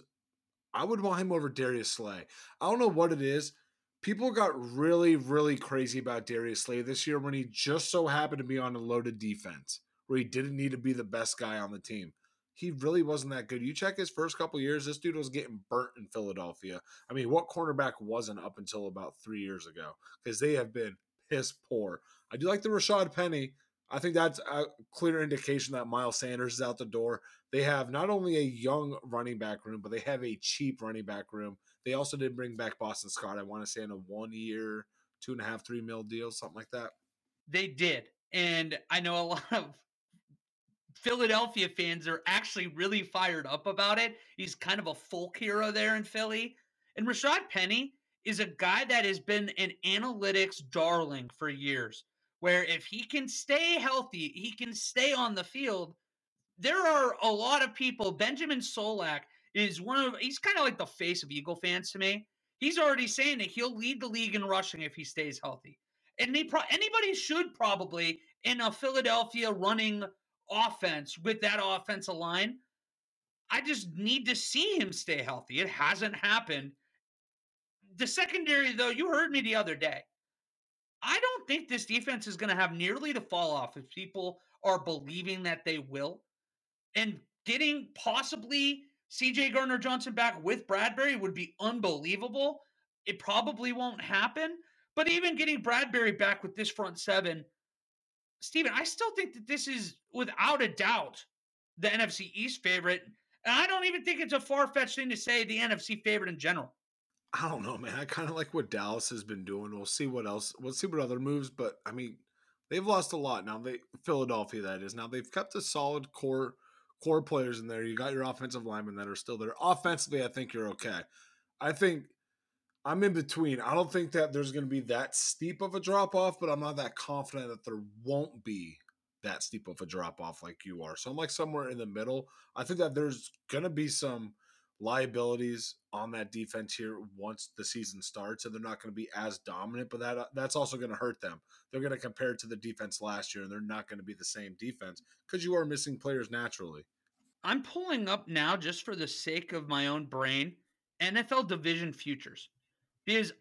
I would want him over Darius Slay. I don't know what it is. People got really, really crazy about Darius Slay this year when he just so happened to be on a loaded defense where he didn't need to be the best guy on the team he really wasn't that good. You check his first couple years, this dude was getting burnt in Philadelphia. I mean, what cornerback wasn't up until about three years ago? Because they have been piss poor. I do like the Rashaad Penny. I think that's a clear indication that Miles Sanders is out the door. They have not only a young running back room, but they have a cheap running back room. They also did bring back Boston Scott. I want to say in a one year, two and a half, three mil deal, something like that. They did. And I know a lot of Philadelphia fans are actually really fired up about it. He's kind of a folk hero there in Philly. And Rashaad Penny is a guy that has been an analytics darling for years, where if he can stay healthy, he can stay on the field. There are a lot of people. Benjamin Solak is one of, he's kind of like the face of Eagle fans to me. He's already saying that he'll lead the league in rushing if he stays healthy. And they pro- anybody should probably in a Philadelphia running offense with that offensive line. I just need to see him stay healthy. It hasn't happened. The secondary, though, you heard me the other day. I don't think this defense is going to have nearly the fall off if people are believing that they will. And getting possibly CJ Gardner Johnson back with Bradberry would be unbelievable. It probably won't happen. But even getting Bradberry back with this front seven Steven, I still think that this is without a doubt the NFC East favorite. And I don't even think it's a far fetched thing to say the NFC favorite in general. I don't know, man. I kind of like what Dallas has been doing. We'll see what else. We'll see what other moves. But I mean, they've lost a lot now. They Philadelphia, that is. Now they've kept a solid core core players in there. You got your offensive linemen that are still there. Offensively, I think you're okay. I think I'm in between. I don't think that there's going to be that steep of a drop off, but I'm not that confident that there won't be that steep of a drop off like you are. So I'm like somewhere in the middle. I think that there's going to be some liabilities on that defense here once the season starts and they're not going to be as dominant but that uh, that's also going to hurt them they're going to compare it to the defense last year and they're not going to be the same defense because you are missing players naturally i'm pulling up now just for the sake of my own brain NFL division futures because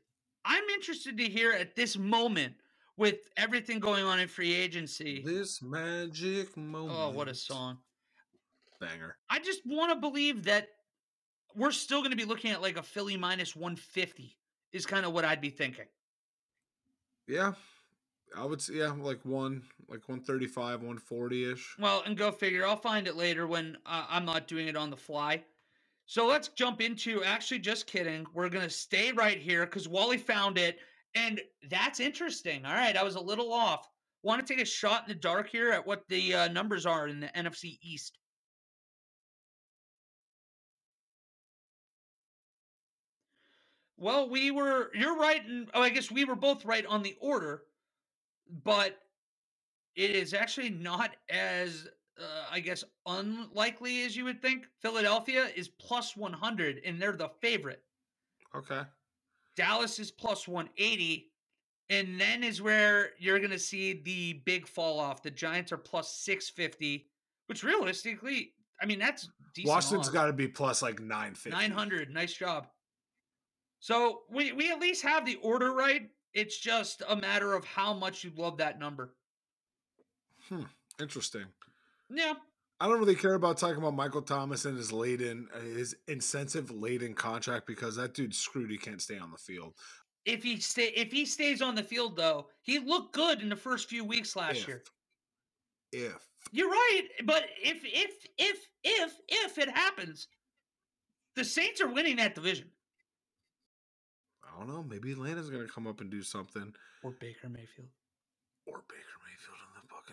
I'm interested to hear at this moment with everything going on in free agency. This magic moment. Oh, what a song. Banger. I just want to believe that we're still going to be looking at like a Philly minus 150 is kind of what I'd be thinking. Yeah. I would say, yeah, like one, like 135, 140 ish. Well, and go figure. I'll find it later when uh, I'm not doing it on the fly. So let's jump into actually, just kidding. We're going to stay right here because Wally found it. And that's interesting. All right. I was a little off. Want to take a shot in the dark here at what the uh, numbers are in the NFC East? Well, we were, you're right. And oh, I guess we were both right on the order, but it is actually not as, uh, I guess, unlikely as you would think. Philadelphia is plus 100, and they're the favorite. Okay. Dallas is plus 180. And then is where you're going to see the big fall off. The Giants are plus 650, which realistically, I mean, that's decent. Washington's got to be plus like 950. 900. Nice job. So we, we at least have the order right. It's just a matter of how much you love that number. Hmm. Interesting. Yeah. I don't really care about talking about Michael Thomas and his laden, uh, his incentive laden contract because that dude's screwed. He can't stay on the field. If he stay, if he stays on the field, though, he looked good in the first few weeks last If. year. If You're right, but if if if if if it happens, the Saints are winning that division. I don't know, maybe Atlanta's going to come up and do something, Or Baker Mayfield. or Baker Mayfield and the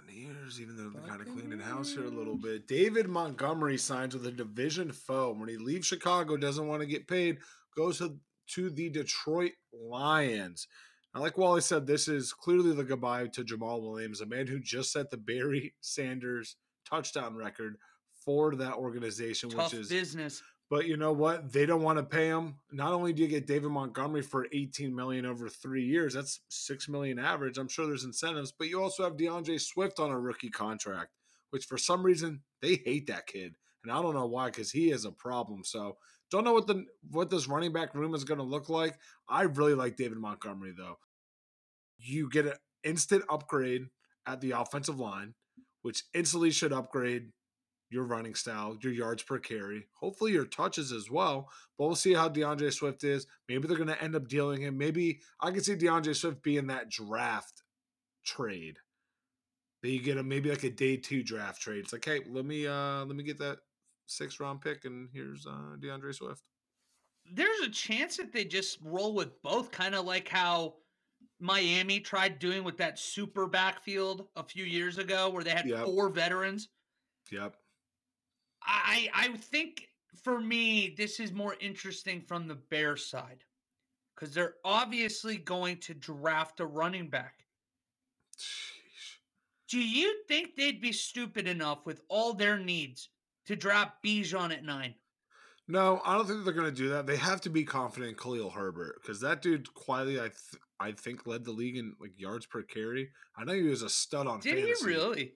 Buccaneers, even though they're kind of cleaning house here a little bit. David Montgomery signs with a division foe. When he leaves Chicago, doesn't want to get paid, goes to, to the Detroit Lions. Now, like Wally said, this is clearly the goodbye to Jamaal Williams, a man who just set the Barry Sanders touchdown record for that organization, Tough which is business. But you know what? They don't want to pay him. Not only do you get David Montgomery for 18 million over three years, that's six million average. I'm sure there's incentives, but you also have D'Andre Swift on a rookie contract, which for some reason they hate that kid, and I don't know why, because he is a problem. So don't know what the what this running back room is going to look like. I really like David Montgomery though. You get an instant upgrade at the offensive line, which instantly should upgrade your running style, your yards per carry, hopefully your touches as well. But we'll see how D'Andre Swift is. Maybe they're going to end up dealing him. Maybe I can see D'Andre Swift being that draft trade. That you get a maybe like a day two draft trade. It's like, hey, let me uh let me get that six round pick, and here's uh D'Andre Swift. There's a chance that they just roll with both, kind of like how Miami tried doing with that super backfield a few years ago, where they had Yep. four veterans. Yep. I I think for me this is more interesting from the Bear side because they're obviously going to draft a running back. Sheesh. Do you think they'd be stupid enough with all their needs to draft Bijan at nine? No, I don't think they're going to do that. They have to be confident in Khalil Herbert because that dude quietly, I th- I think, led the league in like yards per carry. I know he was a stud on. Did fantasy. he really?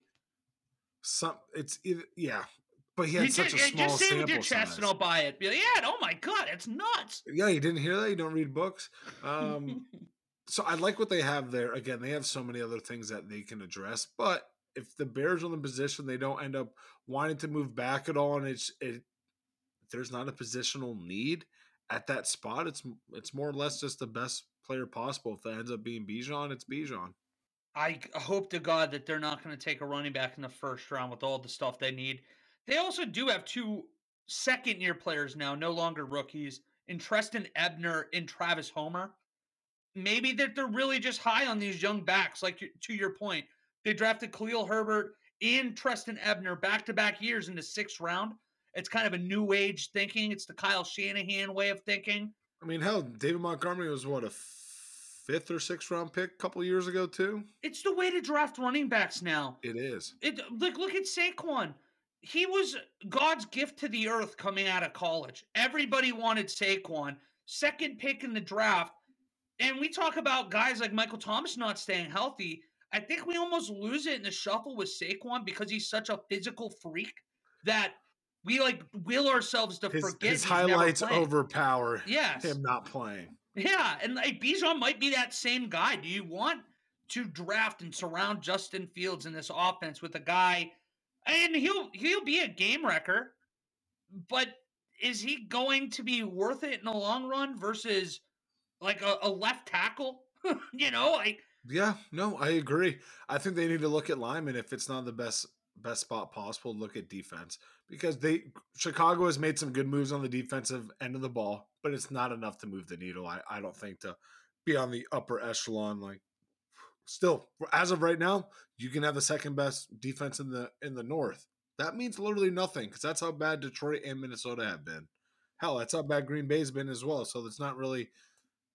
Some it's either, yeah, but he had You such just, a small just say with your chest size. and I'll buy it. Be like, yeah, oh my god, it's nuts. Yeah, you didn't hear that. You don't read books. Um, so I like what they have there. Again, they have so many other things that they can address. But if the Bears are in the position, they don't end up wanting to move back at all, and it's it. There's not a positional need at that spot. It's it's more or less just the best player possible. If that ends up being Bijan, it's Bijan. I hope to God that they're not going to take a running back in the first round with all the stuff they need. They also do have two second year players now, no longer rookies, in Trestan Ebner and Travis Homer. Maybe that they're really just high on these young backs. Like to your point, they drafted Khalil Herbert and Trestan Ebner back to back years in the sixth round. It's kind of a new age thinking. It's the Kyle Shanahan way of thinking. I mean, hell, David Montgomery was what a fifth or sixth round pick a couple years ago too. It's the way to draft running backs now. It is. It like look at Saquon. He was God's gift to the earth coming out of college. Everybody wanted Saquon, second pick in the draft. And we talk about guys like Michael Thomas not staying healthy. I think we almost lose it in the shuffle with Saquon because he's such a physical freak that we like will ourselves to His, forget his highlights overpower Yes. him not playing. Yeah, and like Bijan might be that same guy. Do you want to draft and surround Justin Fields in this offense with a guy and he'll he'll be a game wrecker, but is he going to be worth it in the long run versus like a, a left tackle? you know, like Yeah, no, I agree. I think they need to look at linemen if it's not the best best spot possible. Look at defense because they Chicago has made some good moves on the defensive end of the ball, but it's not enough to move the needle. I, I don't think to be on the upper echelon. Like still, as of right now, you can have the second best defense in the in the North. That means literally nothing because that's how bad Detroit and Minnesota have been. Hell, that's how bad Green Bay's been as well. So it's not really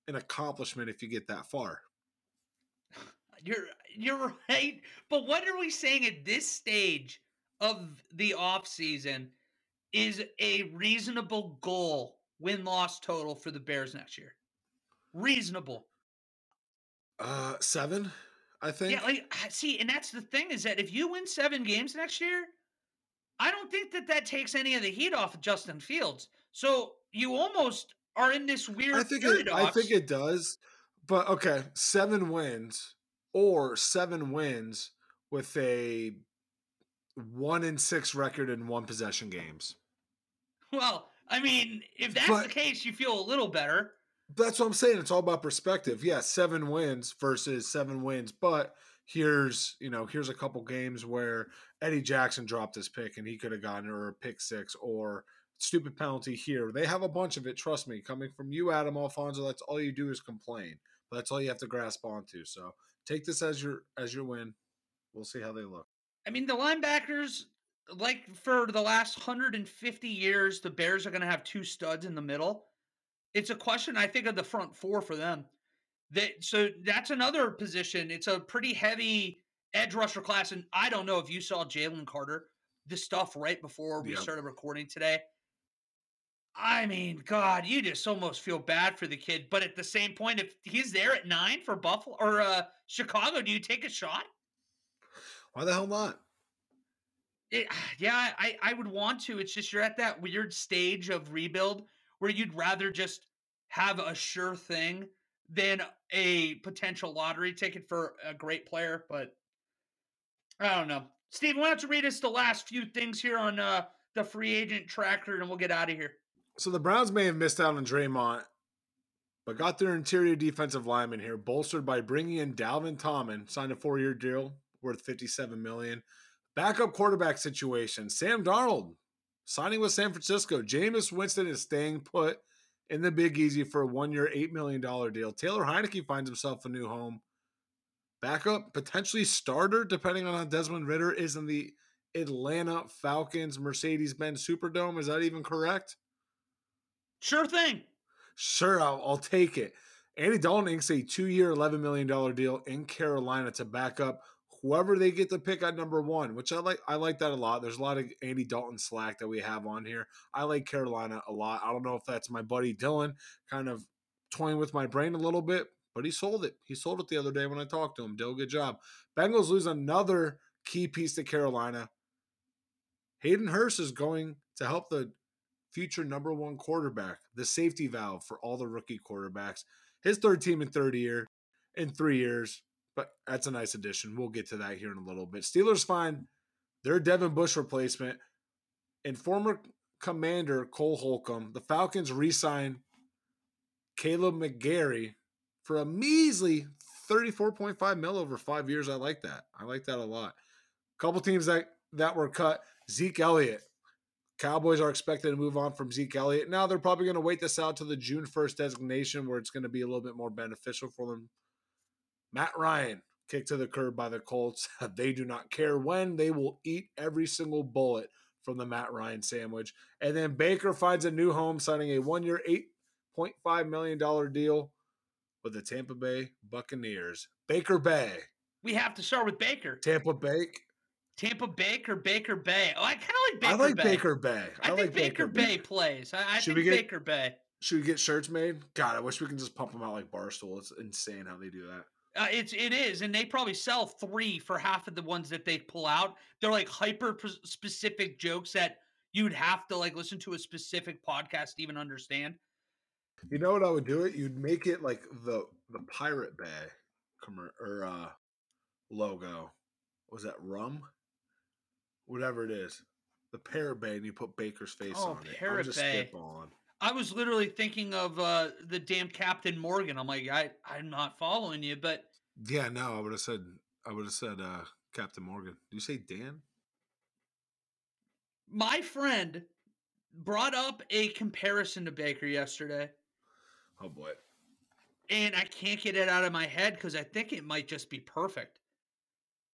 an accomplishment if you get that far. You're you're right. But what are we saying at this stage of the off season is a reasonable goal win loss total for the Bears next year? Reasonable. Uh, seven, I think. Yeah, like see, and that's the thing is that if you win seven games next year, I don't think that that takes any of the heat off of Justin Fields. So you almost are in this weird I think it, I think it does, but okay, seven wins or seven wins with a one in six record in one possession games. well, I mean, if that's But- the case, you feel a little better. That's what I'm saying. It's all about perspective. Yeah, seven wins versus seven wins, but here's you know here's a couple games where Eddie Jackson dropped his pick and he could have gotten or a pick six or stupid penalty here. They have a bunch of it. Trust me, coming from you, Adam Alfonso. That's all you do is complain. But that's all you have to grasp onto. So take this as your as your win. We'll see how they look. I mean, the linebackers, like for the last 150 years, the Bears are going to have two studs in the middle. It's a question, I think, of the front four for them. That so that's another position. It's a pretty heavy edge rusher class, and I don't know if you saw Jalen Carter, the stuff right before we Yeah. started recording today. I mean, God, you just almost feel bad for the kid, but at the same point, if he's there at nine for Buffalo or uh, Chicago, do you take a shot? Why the hell not? It, yeah, I, I would want to. It's just you're at that weird stage of rebuild where you'd rather just have a sure thing than a potential lottery ticket for a great player. But I don't know. Steve, why don't you read us the last few things here on uh, the free agent tracker and we'll get out of here. So the Browns may have missed out on Dre'Mont, but got their interior defensive lineman here, bolstered by bringing in Dalvin Tomlin, signed a four-year deal worth 57 million. Backup quarterback situation: Sam Darnold signing with San Francisco. Jameis Winston is staying put in the Big Easy for a one-year, eight million dollar deal. Taylor Heinicke finds himself a new home. Backup, potentially starter, depending on how Desmond Ridder is in the Atlanta Falcons Mercedes-Benz Superdome. Is that even correct? Sure thing. Sure, I'll, I'll take it. Andy Dalton inks a two-year, eleven million dollar deal in Carolina to back up whoever they get to pick at number one, which I like. I like that a lot. There's a lot of Andy Dalton slack that we have on here. I like Carolina a lot. I don't know if that's my buddy Dylan kind of toying with my brain a little bit, but he sold it. He sold it the other day when I talked to him. Dill, good job. Bengals lose another key piece to Carolina. Hayden Hurst is going to help the future number one quarterback, the safety valve for all the rookie quarterbacks. His third team in third year, in three years, but that's a nice addition. We'll get to that here in a little bit. Steelers find their Devin Bush replacement and former commander Cole Holcomb. The Falcons re-sign Kaleb McGary for a measly 34.5 mil over five years. I like that. I like that a lot. A Couple teams that that were cut. Zeke Elliott. Cowboys are expected to move on from Zeke Elliott. Now they're probably going to wait this out to the June 1st designation where it's going to be a little bit more beneficial for them. Matt Ryan kicked to the curb by the Colts. they do not care when. They will eat every single bullet from the Matt Ryan sandwich. And then Baker finds a new home, signing a one year, $8.5 million deal with the Tampa Bay Buccaneers. Baker Bay. We have to start with Baker. Tampa Bay. Tampa Baker, or Baker Bay. Oh, I kind of like Baker Bay. I like Bay. Baker Bay. I, think like Baker, Bay plays. I, I think get- Baker Bay. Should we get shirts made? God, I wish we can just pump them out like Barstool. It's insane how they do that. Uh, it's it is, and they probably sell three for half of the ones that they pull out. They're like hyper specific jokes that you'd have to like listen to a specific podcast to even understand. You know what I would do it? You'd make it like the the Pirate Bay commer- or uh logo. Was that rum? Whatever it is. The Parrot Bay and you put Baker's face Oh, on it. Parrot just Bay. spitballing. I was literally thinking of uh the damn Captain Morgan. I'm like, I I'm not following you, but Yeah, no, I would have said I would have said uh Captain Morgan. Do you say Dan? my friend brought up a comparison to Baker yesterday, Oh boy. and I can't get it out of my head because I think it might just be perfect.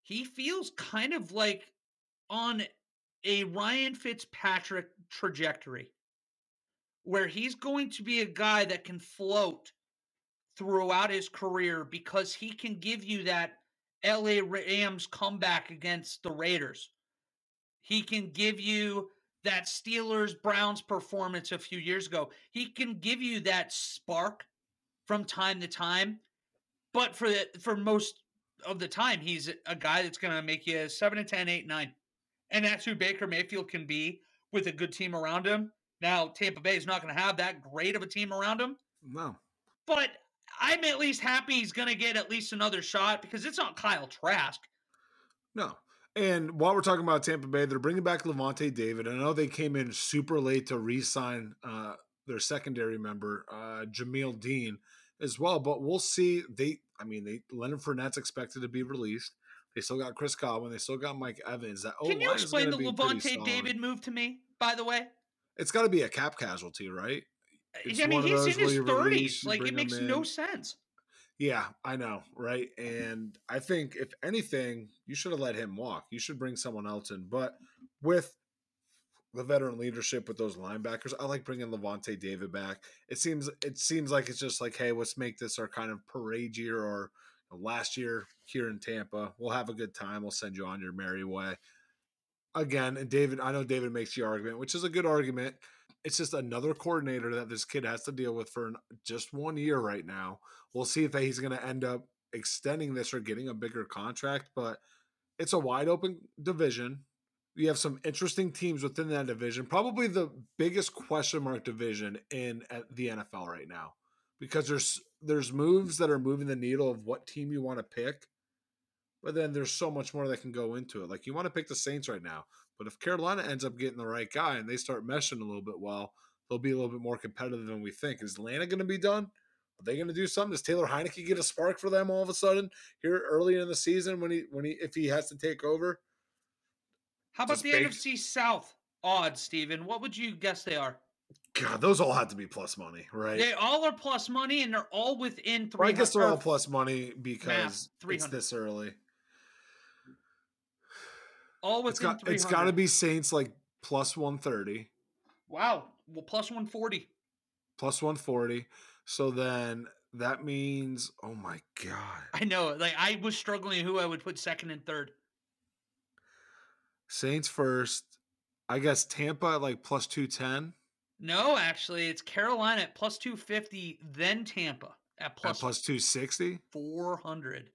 He feels kind of like on a Ryan Fitzpatrick trajectory where he's going to be a guy that can float throughout his career because he can give you that LA Rams comeback against the Raiders. He can give you that Steelers Browns performance a few years ago. He can give you that spark from time to time, but for the, for most of the time, he's a guy that's going to make you seven and 10, 8, 9. And that's who Baker Mayfield can be with a good team around him. Now, Tampa Bay is not going to have that great of a team around him, No. but I'm at least happy he's going to get at least another shot because it's not Kyle Trask. No. And while we're talking about Tampa Bay, they're bringing back Lavonte David. I know they came in super late to re-sign uh, their secondary member, uh, Jamel Dean, as well. But we'll see. They, I mean, they Leonard Fournette's expected to be released. They still got Chris Godwin. They still got Mike Evans. That Can you explain the Lavonte. David move to me, by the way? It's got to be a cap casualty, right? Eh, it's I mean, he's in his where you release, 30s. Like, it makes no sense. Yeah, I know, right? Mm-hmm. And I think if anything, you should have let him walk. You should bring someone else in. But with the veteran leadership with those linebackers, I like bringing Lavonte David back. It seems it seems like it's just like, hey, let's make this our kind of parade year or last year here in Tampa. We'll have a good time. We'll send you on your merry way. Again, and David, I know David makes the argument, which is a good argument. It's just another coordinator that this kid has to deal with for an, just one year right now. We'll see if he's going to end up extending this or getting a bigger contract, but it's a wide open division. You have some interesting teams within that division. Probably the biggest question mark division in the NFL right now, because there's there's moves that are moving the needle of what team you want to pick, but then there's so much more that can go into it. Like you want to pick the Saints right now, but if Carolina ends up getting the right guy and they start meshing a little bit well, they'll be a little bit more competitive than we think. Is Atlanta going to be done? Are they going to do something? Does Taylor Heinicke get a spark for them all of a sudden here early in the season when he when he if he has to take over? How about Just the baked. NFC South odds, Steven? What would you guess they are? God, those all have to be plus money, right? They all are plus money and they're all within three. Well, I guess they're all plus money because it's this early. All It's within got it's got to be Saints like plus one thirty, Wow. Well, plus 140. plus one forty. So then that means, oh my god, I know. Like, I was struggling who I would put second and third. Saints first. I guess Tampa at like plus two ten. No, actually, it's Carolina at plus 250, then Tampa at At plus, plus two sixty. 400.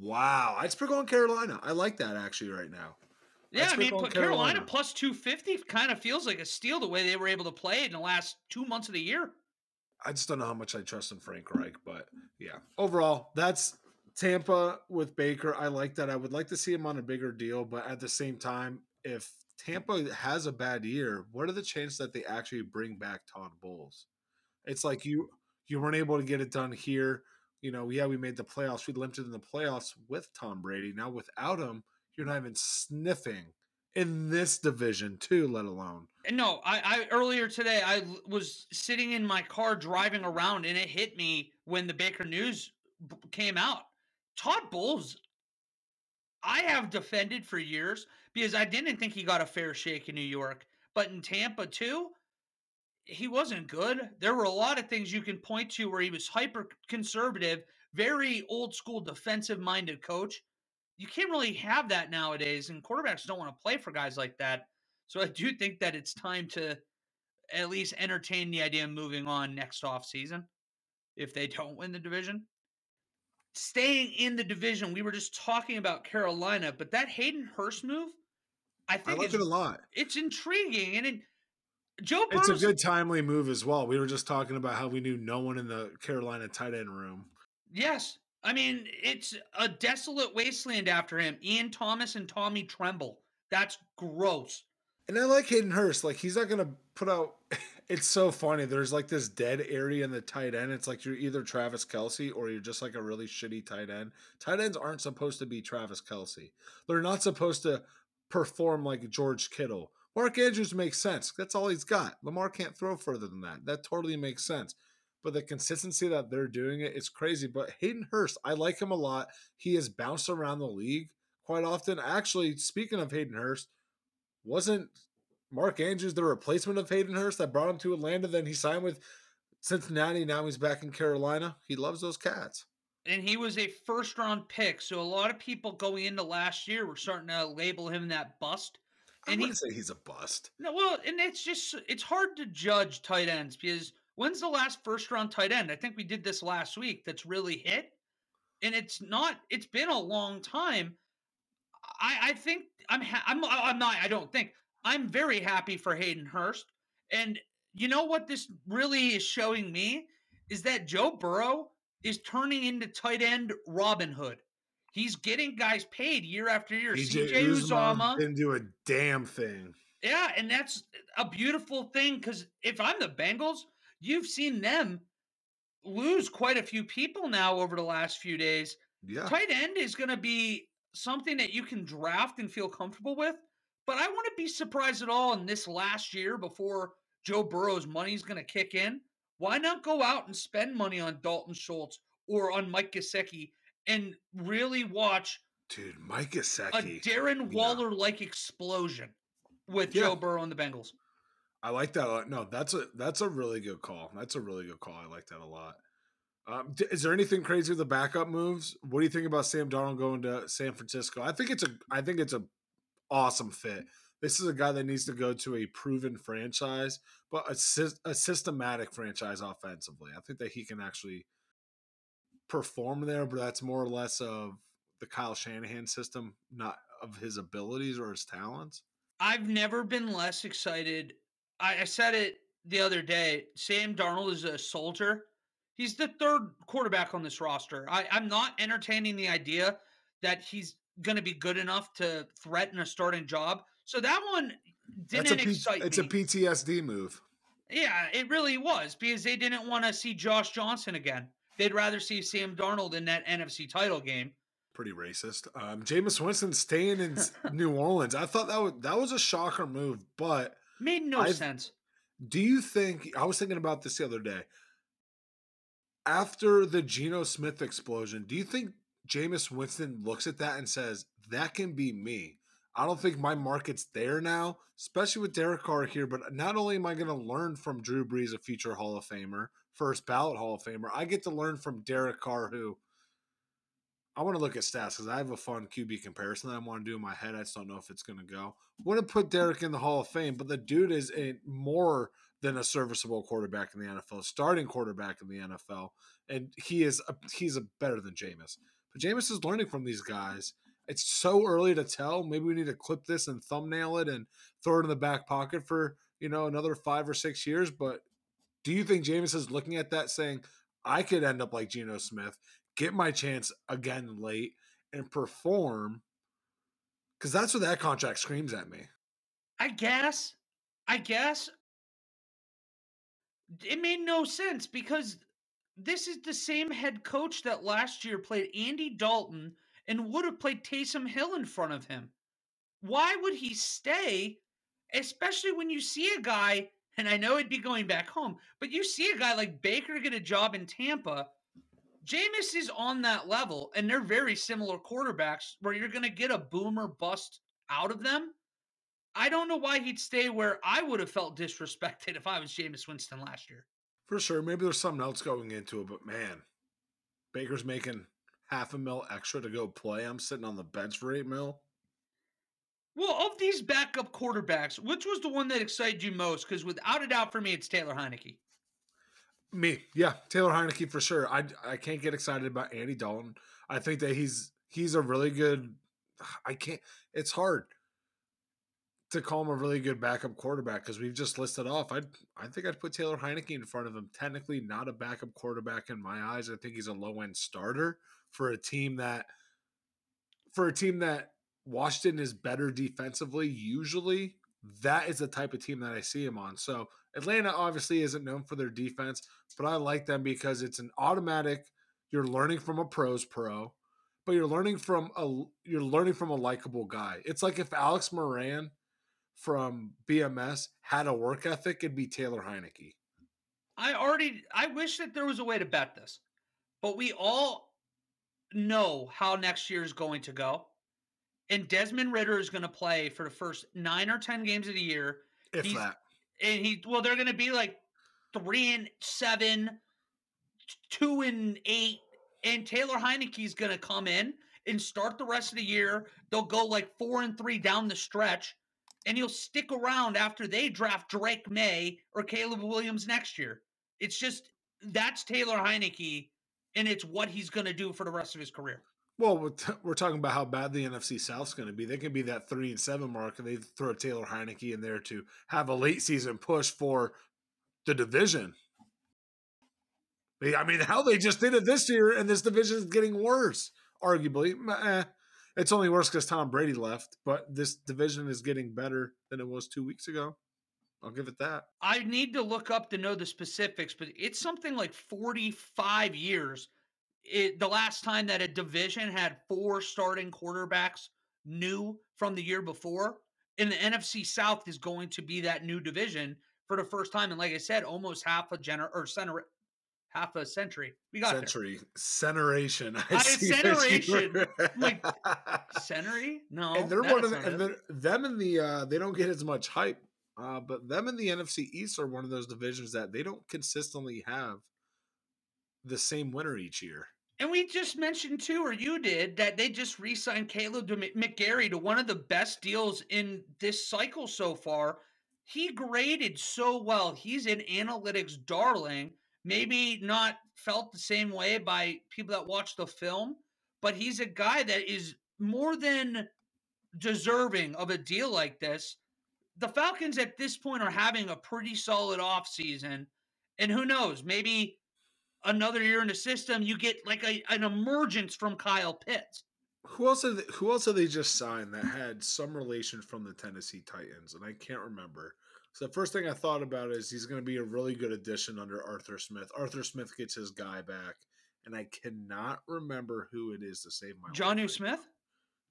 Wow, I'd still going Carolina. I like that actually right now. Yeah, Let's I mean, Carolina Carolina. plus 250 kind of feels like a steal the way they were able to play in the last two months of the year. I just don't know how much I trust in Frank Reich, but yeah. Overall, that's Tampa with Baker. I like that. I would like to see him on a bigger deal, but at the same time, if Tampa has a bad year, what are the chances that they actually bring back Todd Bowles? It's like you you weren't able to get it done here. You know, yeah, we made the playoffs. We limped in the playoffs with Tom Brady. Now without him, you're not even sniffing in this division too, let alone. Eh, no, I, I earlier today i was sitting in my car driving around, and it hit me when the Baker news came out. Todd Bowles, I have defended for years because I didn't think he got a fair shake in New York, but in Tampa too, he wasn't good. There were a lot of things you can point to where he was hyper conservative, very old school defensive minded coach. You can't really have that nowadays, and quarterbacks don't want to play for guys like that. So I do think that it's time to at least entertain the idea of moving on next offseason if they don't win the division. Staying in the division, we were just talking about Carolina, but that Hayden Hurst move, I think I like it's, it a lot. it's intriguing. And it, Joe It's a good timely move as well. We were just talking about how we knew no one in the Carolina tight end room. Yes. I mean, it's a desolate wasteland after him. Ian Thomas and Tommy Tremble. That's gross. And I like Hayden Hurst. Like he's not gonna put out. It's so funny. There's like this dead area in the tight end. It's like you're either Travis Kelce or you're just like a really shitty tight end. Tight ends aren't supposed to be Travis Kelce. They're not supposed to perform like George Kittle. Mark Andrews makes sense. That's all he's got. Lamar can't throw further than that. That totally makes sense. But the consistency that they're doing it, it's crazy. But Hayden Hurst, I like him a lot. He has bounced around the league quite often. Actually, speaking of Hayden Hurst, wasn't Mark Andrews the replacement of Hayden Hurst that brought him to Atlanta? Then he signed with Cincinnati. Now he's back in Carolina. He loves those cats. And he was a first round pick. So a lot of people going into last year were starting to label him that bust. I And he- wouldn't say he's a bust. No, well, and it's just it's hard to judge tight ends because when's the last first round tight end? I think we did this last week. That's really hit, and it's not. It's been a long time. I I think I'm ha- I'm I'm not. I don't think I'm very happy for Hayden Hurst, and you know what this really is showing me is that Joe Burrow is turning into tight end Robin Hood. He's getting guys paid year after year. CJ Uzomah, didn't do a damn thing. yeah, and that's a beautiful thing because if I'm the Bengals, you've seen them lose quite a few people now over the last few days. Yeah. Tight end is going to be something that you can draft and feel comfortable with. But I wouldn't be surprised at all in this last year before Joe Burrow's money's going to kick in. Why not go out and spend money on Dalton Schultz or on Mike Gesicki and really watch Dude, Mike a Gesicki. Darren. Waller like explosion with Yeah. Joe Burrow and the Bengals? I like that. a lot. No, that's a that's a really good call. That's a really good call. I like that a lot. Um, is there anything crazy with the backup moves? What do you think about Sam Darnold going to San Francisco? I think it's a I think it's a awesome fit. This is a guy that needs to go to a proven franchise, but a, a systematic franchise offensively. I think that he can actually perform there, but that's more or less of the Kyle Shanahan system, not of his abilities or his talents. I've never been less excited. I, I said it the other day. Sam Darnold is a soldier. He's the third quarterback on this roster. I, I'm not entertaining the idea that he's going to be good enough to threaten a starting job. So that one didn't P- excite it's me. a PTSD move. yeah, it really was because they didn't want to see Josh Johnson again. They'd rather see Sam Darnold in that NFC title game. pretty racist. Um, Jameis Winston staying in New Orleans. I thought that was that was a shocker move. But Made no I've- sense. do you think? I was thinking about this the other day. After the Geno Smith explosion, do you think Jameis Winston looks at that and says that can be me? I don't think my market's there now, especially with Derek Carr here. But not only am I going to learn from Drew Brees, a future Hall of Famer, first ballot Hall of Famer, I get to learn from Derek Carr, who I want to look at stats because I have a fun QB comparison that I want to do in my head. I just don't know if it's going to go. Want to put mm. Derek in the Hall of Fame, but the dude is a more than a serviceable quarterback in the NFL, starting quarterback in the NFL, and he is a, he's a better than Jameis. But Jameis is learning from these guys. It's so early to tell. Maybe we need to clip this and thumbnail it and throw it in the back pocket for you know another five or six years. But do you think Jameis is looking at that saying, I could end up like Geno Smith, get my chance again late, and perform? Because that's what that contract screams at me. I guess. I guess. It made no sense because this is the same head coach that last year played Andy Dalton and would have played Taysom Hill in front of him. Why would he stay? Especially when you see a guy, and I know he'd be going back home, but you see a guy like Baker get a job in Tampa. Jameis is on that level, and they're very similar quarterbacks where you're going to get a boomer bust out of them. I don't know why he'd stay where I would have felt disrespected if I was Jameis Winston last year. For sure. Maybe there's something else going into it, but man, Baker's making half a mil extra to go play. I'm sitting on the bench for eight mil. Well, of these backup quarterbacks, which was the one that excited you most? Because without a doubt, for me, it's Taylor Heinicke. Me, yeah, Taylor Heinicke for sure. I I can't get excited about Andy Dalton. I think that he's he's a really good. I can't. It's hard. to call him a really good backup quarterback because we've just listed off. I I think I'd put Taylor Heinicke in front of him. Technically, not a backup quarterback in my eyes. I think he's a low end starter for a team that for a team that Washington is better defensively. Usually, that is the type of team that I see him on. So Atlanta obviously isn't known for their defense, but I like them because it's an automatic. You're learning from a pros pro, but you're learning from a you're learning from a likable guy. It's like if Alex Moran from BMS had a work ethic, it'd be Taylor Heinicke. I already I wish that there was a way to bet this, but we all know how next year is going to go. And Desmond Ridder is going to play for the first nine or ten games of the year. If He's- that. And he well, they're going to be like three and seven, two and eight, and Taylor Heinicke is going to come in and start the rest of the year. They'll go like four and three down the stretch, and he'll stick around after they draft Drake Maye or Caleb Williams next year. It's just that's Taylor Heinicke, and it's what he's going to do for the rest of his career. Well, we're, t- we're talking about how bad the NFC South's going to be. They can be that three and seven mark, and they throw Taylor Heinicke in there to have a late season push for the division. I mean, how they just did it this year, and this division is getting worse. Arguably, eh, it's only worse because Tom Brady left, but this division is getting better than it was two weeks ago. I'll give it that. I need to look up to know the specifics, but it's something like 45 years. It, the last time that a division had four starting quarterbacks new from the year before, and the NFC South is going to be that new division for the first time. And like I said, almost half a gener or center, half a century. We got Century, centeration. I I- see what were- Like, there. Century? No, and they're one of the, and they're, them in the uh they don't get as much hype uh but them in the nfc east are one of those divisions that they don't consistently have the same winner each year And we just mentioned too, or you did, that they just re-signed Kaleb to McGary to one of the best deals in this cycle so far. He graded so well. He's an analytics darling. Maybe not felt the same way by people that watch the film, but he's a guy that is more than deserving of a deal like this. The Falcons at this point are having a pretty solid offseason. And who knows, maybe another year in the system, you get like a, an emergence from Kyle Pitts. who else they, who else have they just signed that had some relation from the tennessee titans and i can't remember so the first thing i thought about is he's going to be a really good addition under arthur smith arthur smith gets his guy back and i cannot remember who it is to save my John life U. Smith?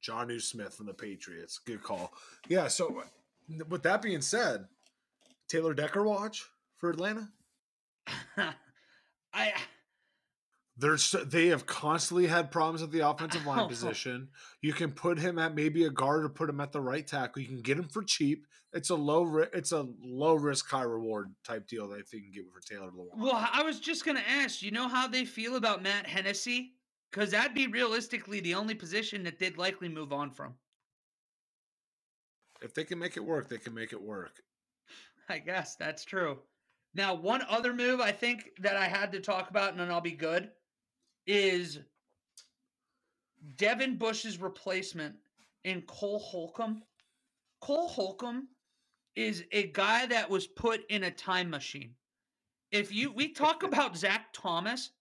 Jonnu Smith from the Patriots. Good call. Yeah. So, with that being said, Taylor Decker watch for Atlanta. I ah. There's they have constantly had problems at the offensive line Oh. position. You can put him at maybe a guard or put him at the right tackle. You can get him for cheap. It's a low ri- it's a low risk high reward type deal that I think you can get for Taylor Lewan. well, I was just gonna ask. You know how they feel about Matt Hennessy? Because that'd be realistically the only position that they'd likely move on from. if they can make it work, they can make it work. I guess that's true. Now, one other move I think that I had to talk about, and then I'll be good, is Devin Bush's replacement in Cole Holcomb. Cole Holcomb is a guy that was put in a time machine. If you we talk about Zach Thomas,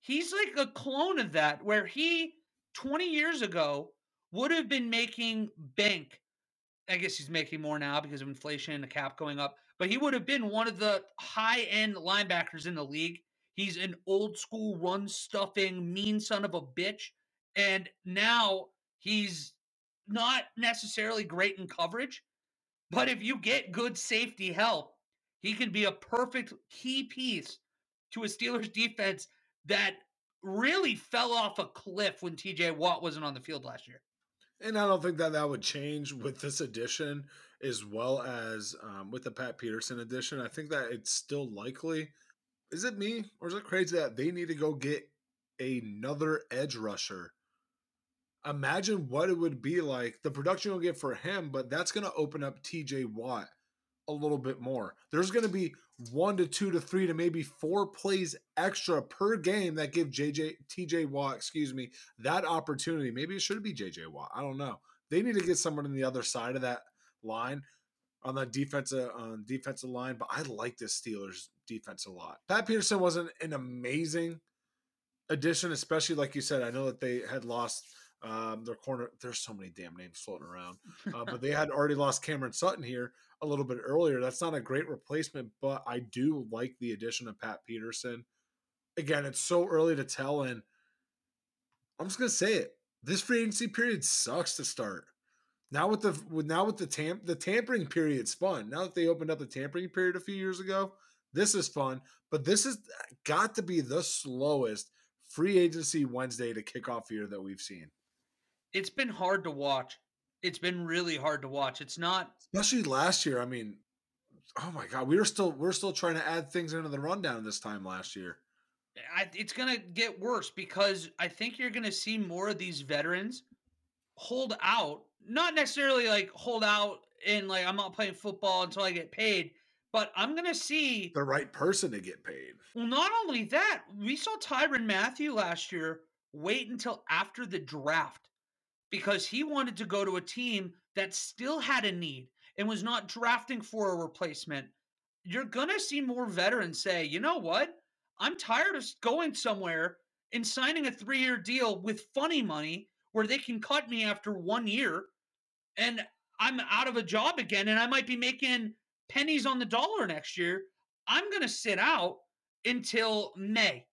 he's like a clone of that, where he 20 years ago would have been making bank. I guess he's making more now because of inflation and the cap going up, but he would have been one of the high end linebackers in the league. He's an old school run stuffing, mean son of a bitch. And now he's not necessarily great in coverage, but if you get good safety help, he can be a perfect key piece to a Steelers defense that really fell off a cliff when TJ Watt wasn't on the field last year. And I don't think that that would change with this addition as well as um, with the Pat Peterson addition. I think that it's still likely. Is it me or is it crazy that they need to go get another edge rusher? Imagine what it would be like. The production you'll get for him, but that's going to open up TJ Watt a little bit more. There's going to be one to two to three to maybe four plays extra per game that give JJ TJ Watt, excuse me, that opportunity. Maybe it should be JJ Watt. I don't know. They need to get someone on the other side of that line. on the defensive on defensive line, but I like this Steelers defense a lot. Pat Peterson wasn't an amazing addition, especially like you said. I know that they had lost um, their corner. There's so many damn names floating around, uh, but they had already lost Cameron Sutton here a little bit earlier. That's not a great replacement, but I do like the addition of Pat Peterson. Again, it's so early to tell, and I'm just gonna say it. This free agency period sucks to start. Now with the with now with the tam the tampering period's fun. Now that they opened up the tampering period a few years ago, this is fun. But this has uh, got to be the slowest free agency Wednesday to kick off year that we've seen. It's been hard to watch. It's been really hard to watch. It's not especially last year. I mean, oh my god, we were still we're still trying to add things into the rundown this time last year. I, it's gonna get worse because I think you're gonna see more of these veterans hold out. Not necessarily like hold out and like I'm not playing football until I get paid, but I'm gonna see the right person to get paid. Well, not only that, we saw Tyrann Mathieu last year wait until after the draft because he wanted to go to a team that still had a need and was not drafting for a replacement. You're going to see more veterans say, you know what? I'm tired of going somewhere and signing a three year deal with funny money where they can cut me after one year and I'm out of a job again and I might be making pennies on the dollar next year. I'm going to sit out until May.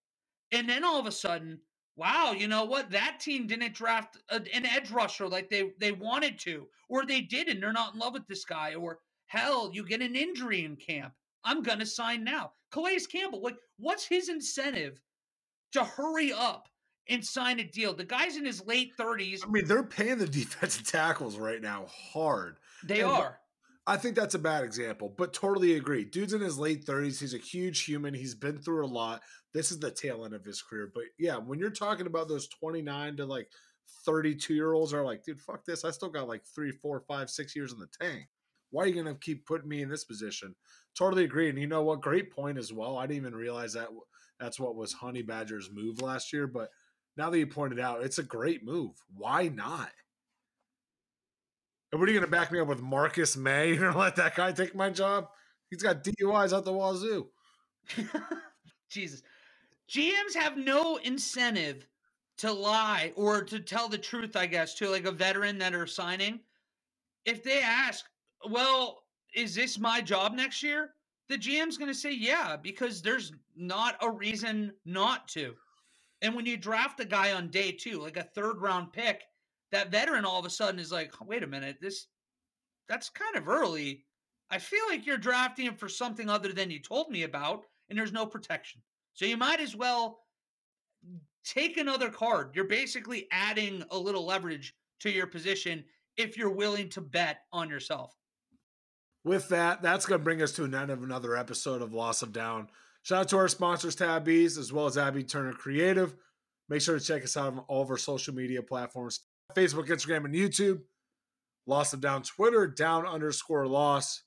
And then all of a sudden, wow, you know what? That team didn't draft a, an edge rusher like they they wanted to, or they did, and they're not in love with this guy, or hell, you get an injury in camp. I'm gonna sign now. Calais Campbell, like, what's his incentive to hurry up and sign a deal? The guy's in his late 30s. I mean, they're paying the defensive tackles right now hard. They and are. I think that's a bad example, but totally agree. Dude's in his late 30s. He's a huge human. He's been through a lot. This is the tail end of his career. But yeah, when you're talking about those 29 to like 32 year olds are like, dude, fuck this. I still got like three, four, five, six years in the tank. Why are you going to keep putting me in this position? Totally agree. And you know what? Great point as well. I didn't even realize that that's what was Honey Badger's move last year. But now that you pointed out, it's a great move. Why not? What are you going to back me up with Marcus Maye? You're going to let that guy take my job? He's got DUIs out the wazoo. Jesus. GMs have no incentive to lie or to tell the truth, I guess, to like a veteran that are signing. If they ask, well, is this my job next year? The GM's going to say, yeah, because there's not a reason not to. And when you draft a guy on day two, like a third round pick, that veteran all of a sudden is like, wait a minute, this that's kind of early. I feel like you're drafting him for something other than you told me about, and there's no protection. So you might as well take another card. You're basically adding a little leverage to your position if you're willing to bet on yourself. With that, that's going to bring us to an end of another episode of Loss of Down. Shout out to our sponsors, Tabbies, as well as Abby Turner Creative. Make sure to check us out on all of our social media platforms Facebook, Instagram, and YouTube. Loss of Down Twitter, down underscore loss.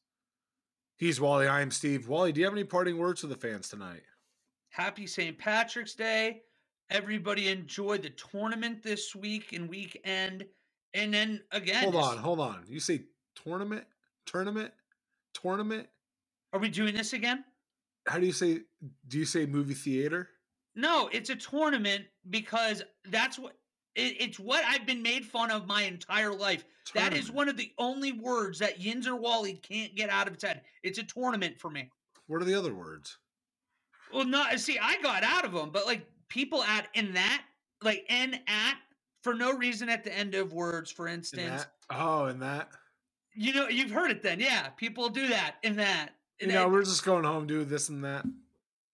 He's Wally. I am Steve. Wally, do you have any parting words for the fans tonight? Happy St. Patrick's Day. Everybody enjoyed the tournament this week and weekend. And then again. Hold on, hold on. You say tournament? Tournament? Tournament? Are we doing this again? How do you say do you say movie theater? No, it's a tournament because that's what it, it's what I've been made fun of my entire life. Tournament. That is one of the only words that Yinzer Wally can't get out of his head. It's a tournament for me. What are the other words? Well, not uh, see, I got out of them, but like people add in that, like in at for no reason at the end of words, for instance. Oh, in that. You know, you've heard it then, yeah. People do that in that. In you know, that. we're just going home, do this and that.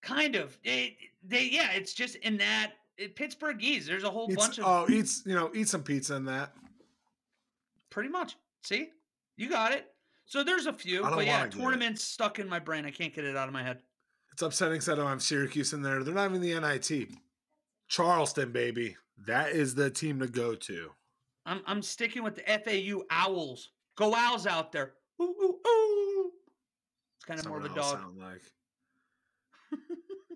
Kind of. They, they, yeah. It's just in that it, Pittsburghese. There's a whole eats, bunch of. Oh, eats you know, eat some pizza in that. Pretty much. See, you got it. So there's a few, but yeah, tournaments stuck in my brain. I can't get it out of my head. It's upsetting. Said I'm Syracuse in there. They're not even the NIT. Charleston, baby. That is the team to go to. I'm I'm sticking with the FAU Owls. Go Owls out there. Ooh, ooh, ooh. It's kind of Someone more of a dog. Sound like.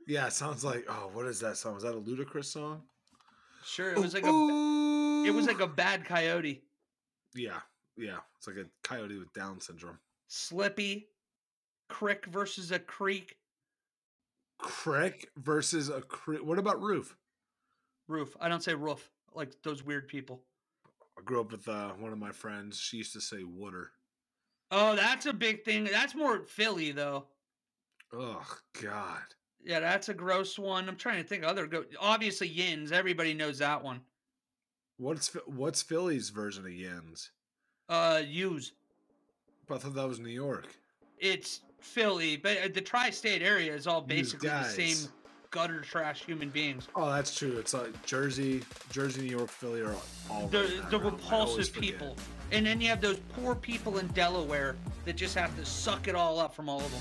yeah, it sounds like oh, what is that song? Was that a Ludacris song? Sure, it was like a it was like a bad coyote. Yeah, yeah, it's like a coyote with Down syndrome. Slippy, Crick versus a Creek, Crick versus a creek. What about roof? Roof. I don't say roof like those weird people. I grew up with uh, one of my friends. She used to say wooder. Oh, that's a big thing. That's more Philly though. Oh God. Yeah, that's a gross one. I'm trying to think of other go. Obviously, Yins. Everybody knows that one. What's what's Philly's version of Yins? Uh, use. I thought that was New York. It's Philly, but uh, the tri-state area is all basically the same gutter trash human beings. Oh, that's true. It's like Jersey, Jersey, New York, Philly are all The, the repulsive people, and then you have those poor people in Delaware that just have to suck it all up from all of them.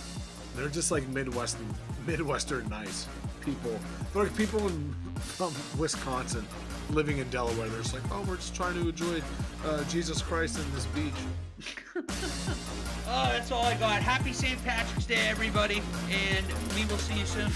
They're just like Midwestern, Midwestern nice people. They're like people in, from Wisconsin living in Delaware. They're just like, oh, we're just trying to enjoy uh, Jesus Christ in this beach. Oh, that's all I got. Happy St. Patrick's Day, everybody, and we will see you soon.